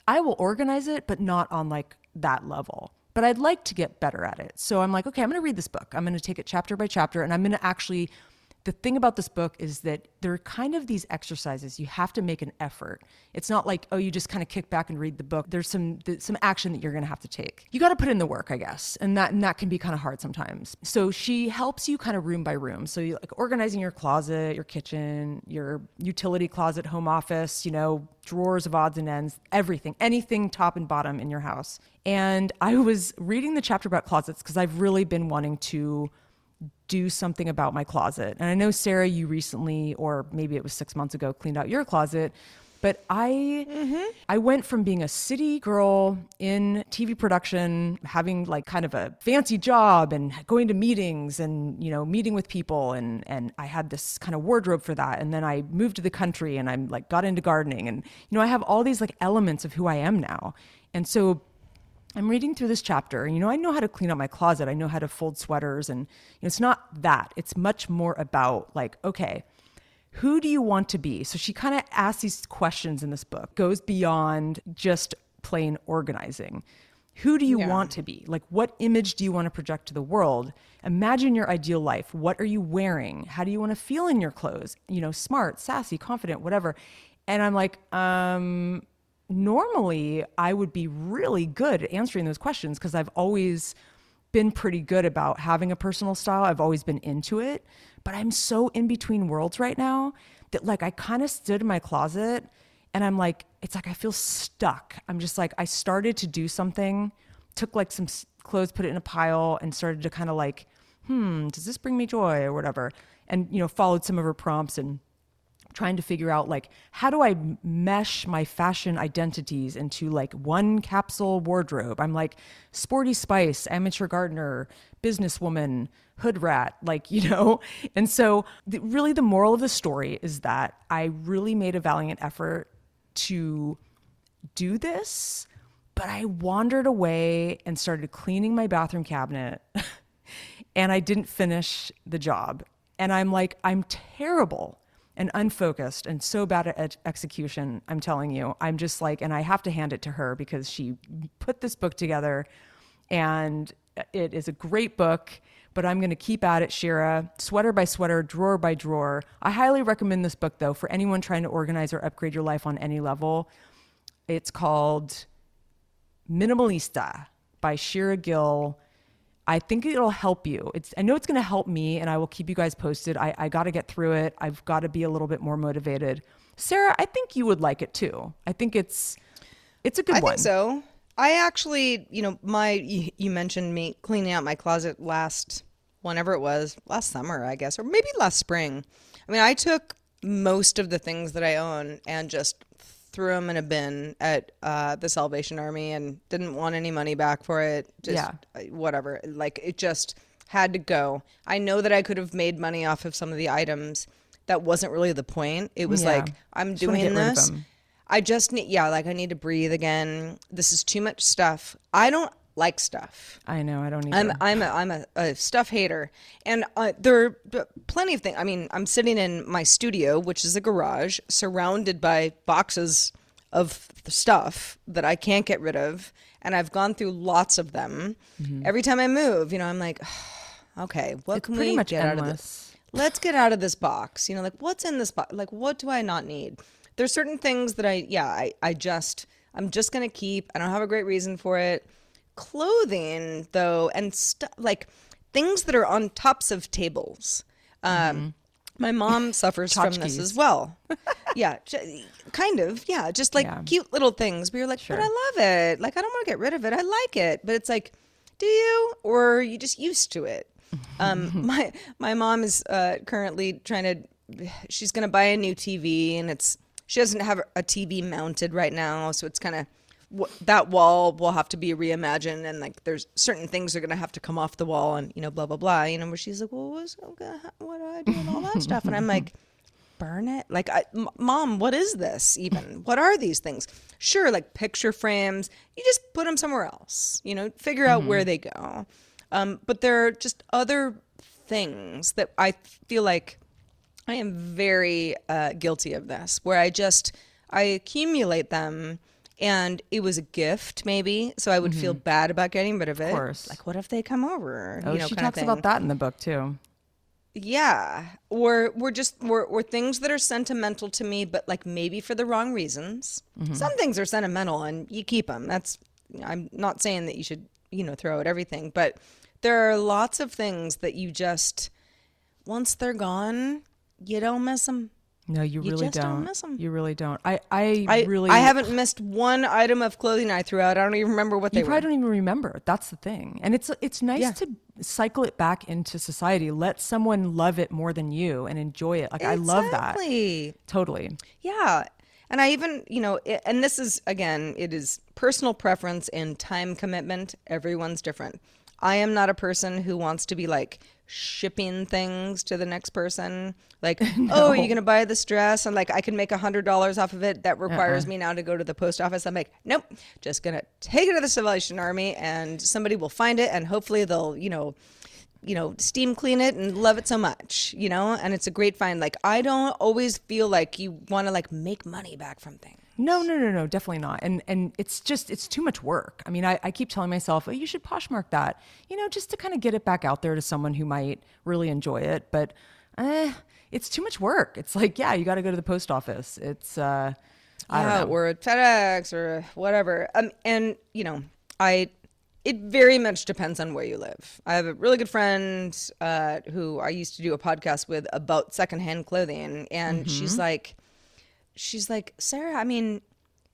I will organize it, but not on like that level. But I'd like to get better at it. So I'm like, okay, I'm going to read this book. I'm going to take it chapter by chapter, and I'm going to actually the thing about this book is that there are kind of these exercises. You have to make an effort. It's not like oh you just kind of kick back and read the book. There's some some action that you're going to have to take. You got to put in the work i guess and that and that can be kind of hard sometimes. So she helps you kind of room by room. So you like organizing your closet your kitchen your utility closet home office you know drawers of odds and ends everything anything top and bottom in your house. And i was reading the chapter about closets because i've really been wanting to do something about my closet. And I know, Sarah, you recently, or maybe it was six months ago, cleaned out your closet. But I mm-hmm. I went from being a city girl in TV production, having like kind of a fancy job and going to meetings and you know meeting with people and and I had this kind of wardrobe for that. And then I moved to the country and I'm like got into gardening and you know I have all these like elements of who I am now. And so I'm reading through this chapter, and you know, I know how to clean up my closet. I know how to fold sweaters, and you know, it's not that. It's much more about like, okay, who do you want to be? So she kind of asks these questions in this book, goes beyond just plain organizing. Who do you yeah. want to be? Like, what image do you want to project to the world? Imagine your ideal life. What are you wearing? How do you want to feel in your clothes? You know, smart, sassy, confident, whatever. And I'm like, um, normally I would be really good at answering those questions because I've always been pretty good about having a personal style. I've always been into it, but I'm so in between worlds right now that like I kind of stood in my closet and I'm like it's like I feel stuck. I'm just like I started to do something, took like some clothes, put it in a pile and started to kind of like, "Hmm, does this bring me joy or whatever?" And you know, followed some of her prompts and trying to figure out like how do I mesh my fashion identities into like one capsule wardrobe. I'm like sporty spice, amateur gardener, businesswoman, hood rat, like you know. And so the, really the moral of the story is that I really made a valiant effort to do this, but I wandered away and started cleaning my bathroom cabinet and I didn't finish the job. And I'm like I'm terrible and unfocused and so bad at execution. I'm telling you, I'm just like, and I have to hand it to her because she put this book together and it is a great book. But I'm going to keep at it, Shira, sweater by sweater, drawer by drawer. I highly recommend this book, though, for anyone trying to organize or upgrade your life on any level. It's called Minimalista by Shira Gill. I think it'll help you. It's I know it's going to help me, and I will keep you guys posted. I, I got to get through it. I've got to be a little bit more motivated. Sarah, I think you would like it too. I think it's it's a good I one. I think so. I actually, you know, my you mentioned me cleaning out my closet last whenever it was last summer, I guess, or maybe last spring. I mean, I took most of the things that I own and just threw them in a bin at uh, the Salvation Army and didn't want any money back for it. Just yeah. Uh, whatever. Like it just had to go. I know that I could have made money off of some of the items. That wasn't really the point. It was yeah. like I'm just doing this. I just need yeah, like I need to breathe again. This is too much stuff. I don't like stuff. I know. I don't either. I'm I'm a, I'm a, a stuff hater, and uh, there are plenty of things. I mean, I'm sitting in my studio, which is a garage, surrounded by boxes of stuff that I can't get rid of, and I've gone through lots of them. Mm-hmm. Every time I move, you know, I'm like, okay, what it's can we get endless. out of this? Let's get out of this box. You know, like what's in this box? Like what do I not need? There's certain things that I yeah I I just I'm just gonna keep. I don't have a great reason for it clothing though and stuff like things that are on tops of tables. Um, mm-hmm. my mom suffers from this as well. Yeah j- kind of yeah just like yeah. cute little things. But you're like sure. but i love it. Like i don't want to get rid of it. I like it. But it's like do you? Or are you just used to it? Um, my my mom is uh, currently trying to she's gonna buy a new TV, and it's she doesn't have a TV mounted right now, so it's kind of that wall will have to be reimagined and like there's certain things are going to have to come off the wall and you know blah blah blah you know where she's like well what's, what do i do and all that stuff? And i'm like burn it? Like I, M- mom what is this even? What are these things? Sure like picture frames you just put them somewhere else you know figure out where they go. Um, but there are just other things that i feel like i am very uh, guilty of this where i just i accumulate them and it was a gift maybe so i would feel bad about getting rid of it Mm-hmm. course. like what if they come over Oh, you know she talks about that in the book too. Yeah, or we're just we're, we're things that are sentimental to me, but like maybe for the wrong reasons. Mm-hmm. Some things are sentimental, and you keep them. That's I'm not saying that you should you know throw out everything, but there are lots of things that you just once they're gone, you don't miss them. No, you, You really just don't don't. miss 'em. You really don't. I, I, I really, I haven't missed one item of clothing I threw out. I don't even remember what they You probably were. don't even remember. That's the thing, and it's it's nice Yeah. to cycle it back into society. Let someone love it more than you and enjoy it. Like I love that. Exactly. Totally. Yeah. And I even, you know, i and this is, again, it is personal preference and time commitment. Everyone's different. I am not a person who wants to be like shipping things to the next person. Like, oh, you're going to buy this dress and like I can make a hundred dollars off of it. That requires uh-uh. me now to go to the post office. I'm like, nope, just going to take it to the Salvation Army and somebody will find it and hopefully they'll, you know, you know, steam clean it and love it so much, you know? And it's a great find. Like, I don't always feel like you want to like make money back from things. No, no, no, no, definitely not. And and it's just it's too much work. I mean, I, I keep telling myself, oh, you should poshmark that, you know, just to kind of get it back out there to someone who might really enjoy it. But eh, it's too much work. It's like, yeah, you got to go to the post office. It's uh, I yeah, don't know. or FedEx or whatever. Um, and you know, I it very much depends on where you live. I have a really good friend uh, who I used to do a podcast with about secondhand clothing, and she's like, she's like, Sarah, I mean,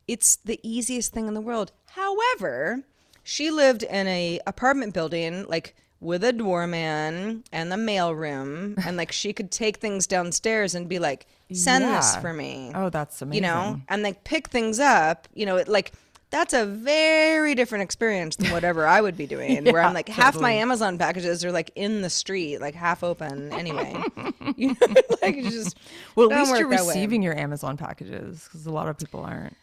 it's the easiest thing in the world. However, she lived in a apartment building like with a doorman and the mailroom, and like she could take things downstairs and be like, send this for me Oh, that's amazing. you know, and like pick things up, you know, it, like that's a very different experience than whatever I would be doing. where I'm Yeah, like half my. Amazon packages are like in the street, like half open anyway. you know, like just Well, at least you're that way. receiving your Amazon packages because a lot of people aren't.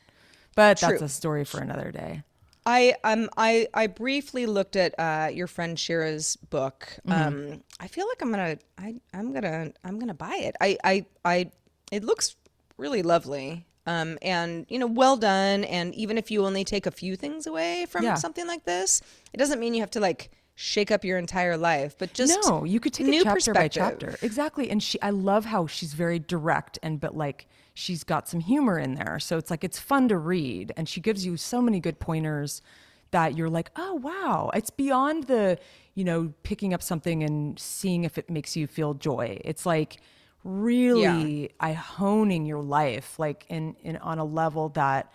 But that's a story for another day. I um I I briefly looked at uh, your friend Shira's book. Mm-hmm. Um, I feel like I'm gonna I I'm gonna I'm gonna buy it. I I I it looks really lovely. Um, and you know, well done. And even if you only take a few things away from Yeah. something like this, it doesn't mean you have to like shake up your entire life. But just no, you could take new it chapter by chapter. Exactly. And she I love how she's very direct and but like she's got some humor in there. So it's like it's fun to read and she gives you so many good pointers that you're like, "Oh, wow. It's beyond the, you know, picking up something and seeing if it makes you feel joy. It's like really I honing your life like in in on a level that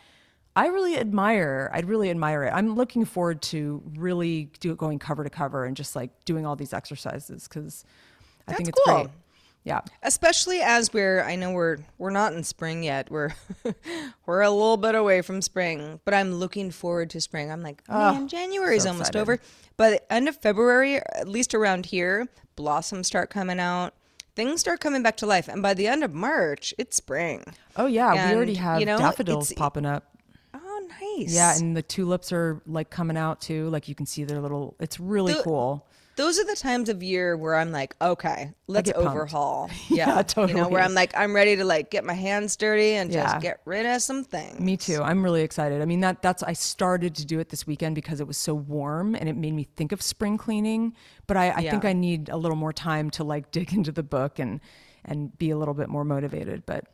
I really admire. I'd really admire it. I'm looking forward to really do going cover to cover and just like doing all these exercises because I think it's cool. great. Yeah. especially as we're i know we're we're not in spring yet we're we're a little bit away from spring but i'm looking forward to spring i'm like ah, man january's so almost over by the end of february at least around here blossoms start coming out things start coming back to life and by the end of march it's spring Oh yeah, we already have you know, daffodils popping up. oh nice Yeah, and the tulips are like coming out too. Like you can see their little. It's really The- cool. Those are the times of year where i'm like okay let's pumped. overhaul Yeah, yeah, you know where i'm like i'm ready to like get my hands dirty and Yeah. just get rid of some things Me too. I'm really excited. I mean that that's I started to do it this weekend because it was so warm and it made me think of spring cleaning. But I, I think I need a little more time to like dig into the book and and be a little bit more motivated. But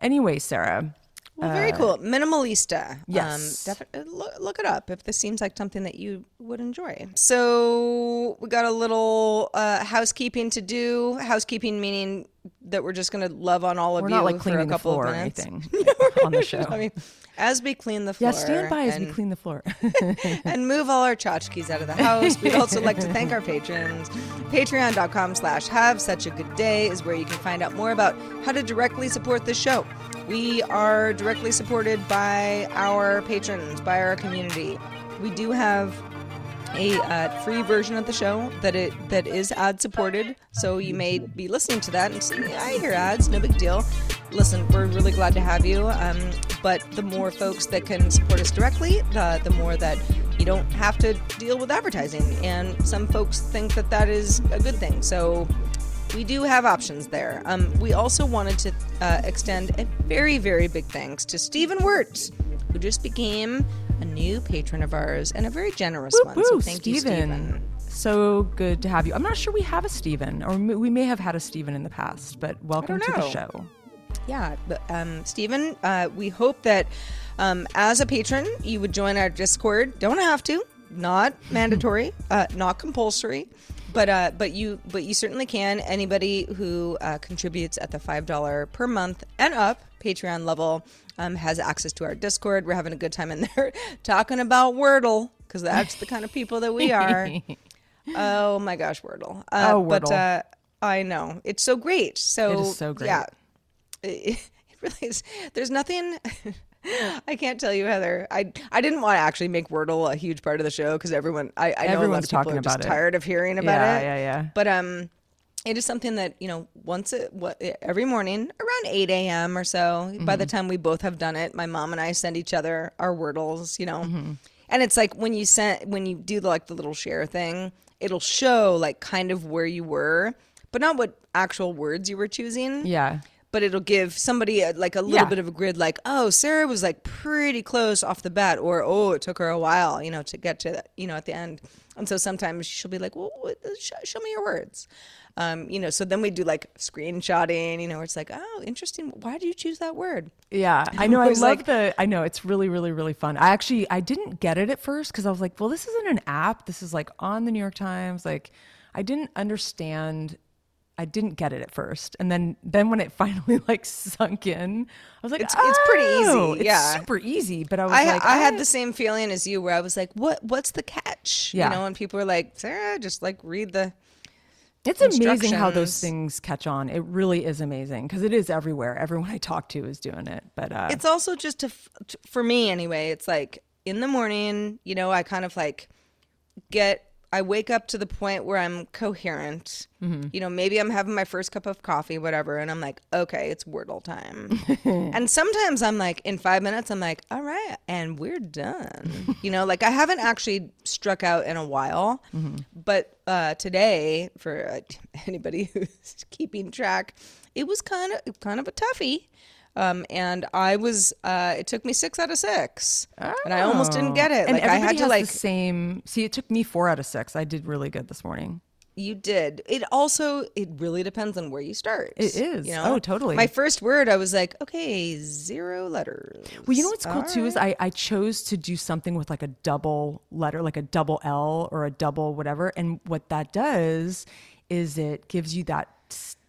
anyway, Sarah. Well, very cool. Minimalista. Uh, yes. Um, defi- look, look it up if this seems like something that you would enjoy. So we got a little uh, housekeeping to do. Housekeeping meaning that we're just going to love on all of We're you not like for a couple of or minutes. anything on the show. I mean, as we clean the floor. yeah, stand by as we clean the floor. and move all our tchotchkes out of the house. We'd also like to thank our patrons. Patreon.com slash have such a good day is where you can find out more about how to directly support the show. We are directly supported by our patrons, by our community. We do have a uh, free version of the show that it that is ad supported. So you may be listening to that and say, "I hear ads, no big deal." Listen, we're really glad to have you. Um, but the more folks that can support us directly, the the more that you don't have to deal with advertising. And some folks think that that is a good thing. So we do have options there. Um, we also wanted to uh, extend a very, very big thanks to Stephen Wirtz, who just became a new patron of ours and a very generous one. So Woo, thank you, Stephen. So good to have you. I'm not sure we have a Stephen, or we may have had a Stephen in the past, but welcome to the show. Yeah, but, um, Stephen, uh, we hope that um, as a patron, you would join our Discord. Don't have to, not mandatory, uh, not compulsory, but uh, but you but you certainly can. Anybody who uh, contributes at the five dollar per month and up Patreon level um, has access to our Discord. We're having a good time in there talking about Wordle because that's the kind of people that we are. oh my gosh, Wordle! Uh, Oh, But Wordle. uh, I know it's so great. So It is so great. Yeah, it, it really is. There's nothing. I can't tell you, Heather. I I didn't want to actually make Wordle a huge part of the show because everyone I, I know a lot of people talking are just about it. tired of hearing about Yeah, it. yeah, yeah. yeah. But um, it is something that you know once it what every morning around eight a.m. or so. By Mm-hmm. the time we both have done it, my mom and I send each other our Wordles. You know, Mm-hmm. and it's like when you send when you do the, like the little share thing, it'll show like kind of where you were, but not what actual words you were choosing Yeah. But it'll give somebody a, like a little Yeah. bit of a grid like oh sarah was like pretty close off the bat or oh it took her a while you know to get to you know at the end and so sometimes she'll be like well what, sh- show me your words um, you know so then we do like screenshotting you know where it's like oh interesting why did you choose that word Yeah, I know. I love like- the. I know it's really, really, really fun. I actually I didn't get it at first because I was like, well, this isn't an app. This is like on the New York Times. Like, I didn't understand. I didn't get it at first, and then then when it finally like sunk in, I was like, It's- it's pretty easy, "Oh, it's yeah. super easy. But I was I, like, I had the same feeling as you where I was like, what what's the catch? Yeah. You know, and people were like, Sarah, just like read the It's amazing how those things catch on. It really is amazing because it is everywhere. Everyone I talk to is doing it. But uh, it's also just to, for me anyway it's like in the morning you know i kind of like get i wake up to the point where i'm coherent Mm-hmm. you know maybe i'm having my first cup of coffee whatever and i'm like okay it's wordle time and sometimes i'm like in five minutes i'm like all right and we're done you know like i haven't actually struck out in a while Mm-hmm. but uh, today for uh, anybody who's keeping track it was kind of kind of a toughie um, and I was, uh, it took me six out of six, and I almost didn't get it. and like I everybody had to has like, the same. See, it took me four out of six. I did really good this morning. you did. It also, it really depends on where you start. It is. You know? Oh, totally. My first word, I was like, okay, zero letters. Well, you know what's cool too is I, I chose to do something with like a double letter, like a double L or a double whatever. And what that does is it gives you that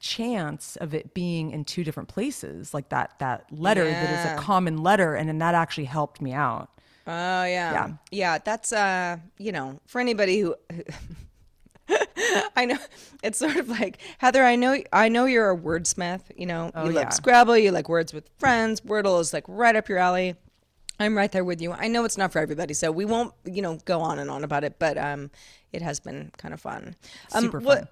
chance of it being in two different places, like that that letter that is a common letter, and then that actually helped me out. Oh yeah. Yeah. Yeah, that's uh, you know, for anybody who I know it's sort of like Heather, I know I know you're a wordsmith, you know. you Oh, yeah. like Scrabble, you like words with friends, Wordle is like right up your alley. I'm right there with you. I know it's not for everybody, so we won't, you know, go on and on about it, but um it has been kind of fun. Um Super what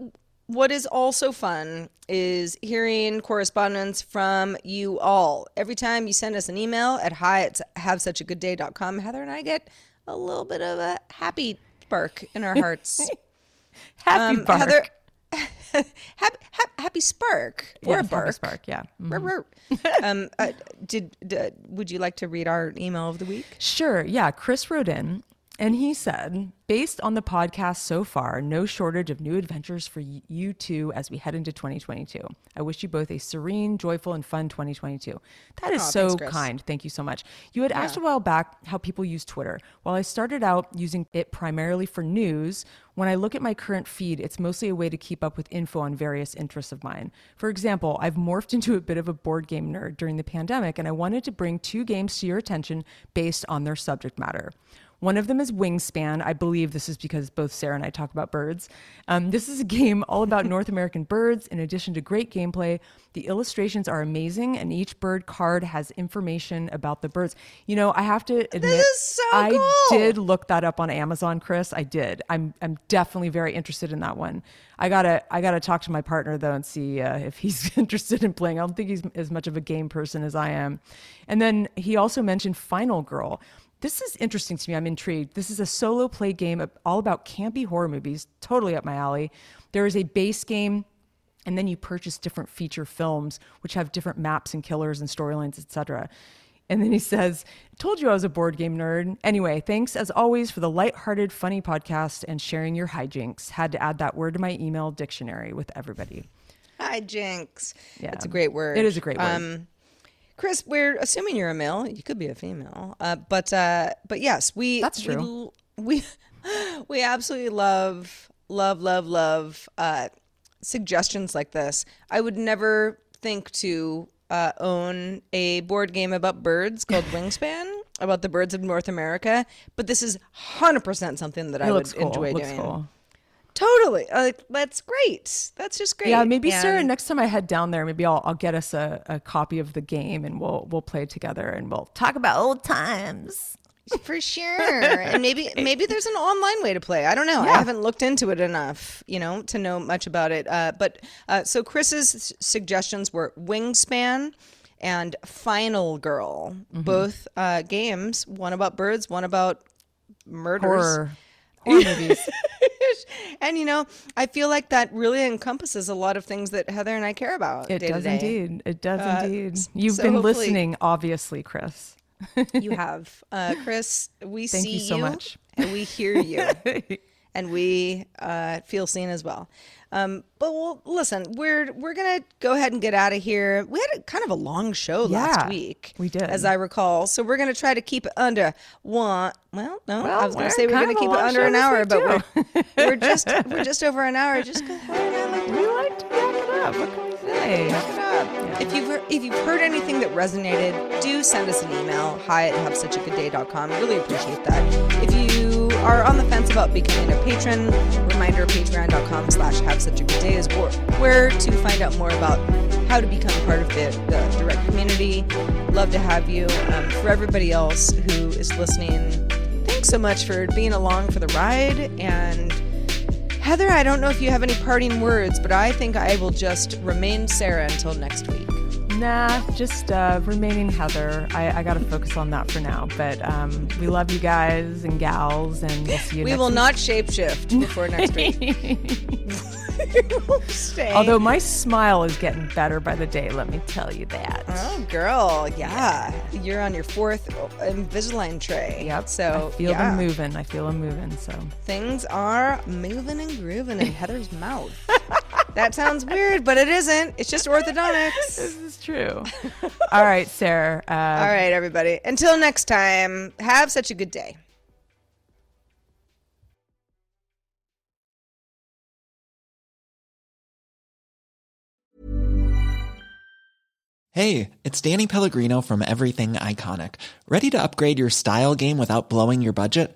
what is also fun is hearing correspondence from you all. Every time you send us an email at hi at havesuchagoodday.com, Heather and I get a little bit of a happy spark in our hearts. Happy Um, bark. Heather, happy, happy spark or Yes, a bark. spark. Yeah. Mhm. Rur. um, uh, did, d would you like to read our email of the week? Sure. Yeah. Chris wrote in And he said, based on the podcast so far, no shortage of new adventures for you two as we head into 2022. I wish you both a serene, joyful, and fun 2022. That is Aw, so thanks, kind. Thank you so much. You had asked a while back how people use Twitter. While I started out using it primarily for news, when I look at my current feed, it's mostly a way to keep up with info on various interests of mine. For example, I've morphed into a bit of a board game nerd during the pandemic, and I wanted to bring two games to your attention based on their subject matter. One of them is Wingspan. I believe this is because both Sarah and I talk about birds. Um, this is a game all about North American birds. In addition to great gameplay, the illustrations are amazing, and each bird card has information about the birds. You know, I have to admit, so I cool. did look that up on Amazon, Chris. I did. I'm I'm definitely very interested in that one. I gotta I gotta talk to my partner though and see uh, if he's interested in playing. I don't think he's as much of a game person as I am. And then he also mentioned Final Girl. This is interesting to me. I'm intrigued. This is a solo play game all about campy horror movies, totally up my alley. There is a base game and then you purchase different feature films which have different maps and killers and storylines etc and then he says told you i was a board game nerd anyway thanks as always for the lighthearted funny podcast and sharing your hijinks had to add that word to my email dictionary with everybody Hi, Jinx. Yeah. It's a great word. It is a great word. Um, Chris, we're assuming you're a male. You could be a female, uh, but uh, but yes, we That's true. l- We we, absolutely love love love love uh, suggestions like this. I would never think to uh, own a board game about birds called Wingspan about the birds of North America, but this is hundred percent something that I would cool enjoy looks doing. cool Totally, like that's great. That's just great. yeah maybe sarah And- next time i head down there maybe i'll, I'll get us a, a copy of the game and we'll we'll play together and we'll talk about old times For sure. and maybe maybe there's an online way to play. I don't know. I haven't looked into it enough, you know, to know much about it. Uh, but uh, so Chris's suggestions were Wingspan and Final Girl, Mm-hmm. both uh, games, one about birds, one about murders. horror horror movies And you know, I feel like that really encompasses a lot of things that Heather and I care about. It does indeed. It does Uh, indeed. You've so been listening, obviously, Chris. You have, uh, Chris. We Thank see you so much. and we hear you, and we uh, feel seen as well. Um, but well, listen, we're we're gonna go ahead and get out of here. We had a, kind of a long show last week, we did. as I recall. So we're gonna try to keep it under one. Well, no, I was gonna say we're gonna keep it under an hour, but we're, we're just we're just over an hour. Just go ahead and We like to wrap it up. What can we say? Wrap it up. If you've heard, if you've heard anything that resonated, do send us an email. Hi at havesuchagoodday.com. Really appreciate that. If you are on the fence about becoming a patron, reminder patreon.com slash have such a good day is where, to find out more about how to become part of the, the direct community. Love to have you. Um, for everybody else who is listening, thanks so much for being along for the ride and Heather, I don't know if you have any parting words, but I think I will just remain Sarah until next week. Nah, just uh, remaining Heather. I, I got to focus on that for now. But um, we love you guys and gals, and we'll see you We will week. not shapeshift before next week. We'll. Although my smile is getting better by the day, let me tell you that. Oh, girl, yeah. You're on your fourth Invisalign tray. Yep. So I feel yeah, them moving. I feel them moving. So things are moving and grooving in Heather's mouth. That sounds weird, but it isn't. It's just orthodontics. this is true. All right, Sarah. Uh, All right, everybody. Until next time, have such a good day. Hey, it's Danny Pellegrino from Everything Iconic. Ready to upgrade your style game without blowing your budget?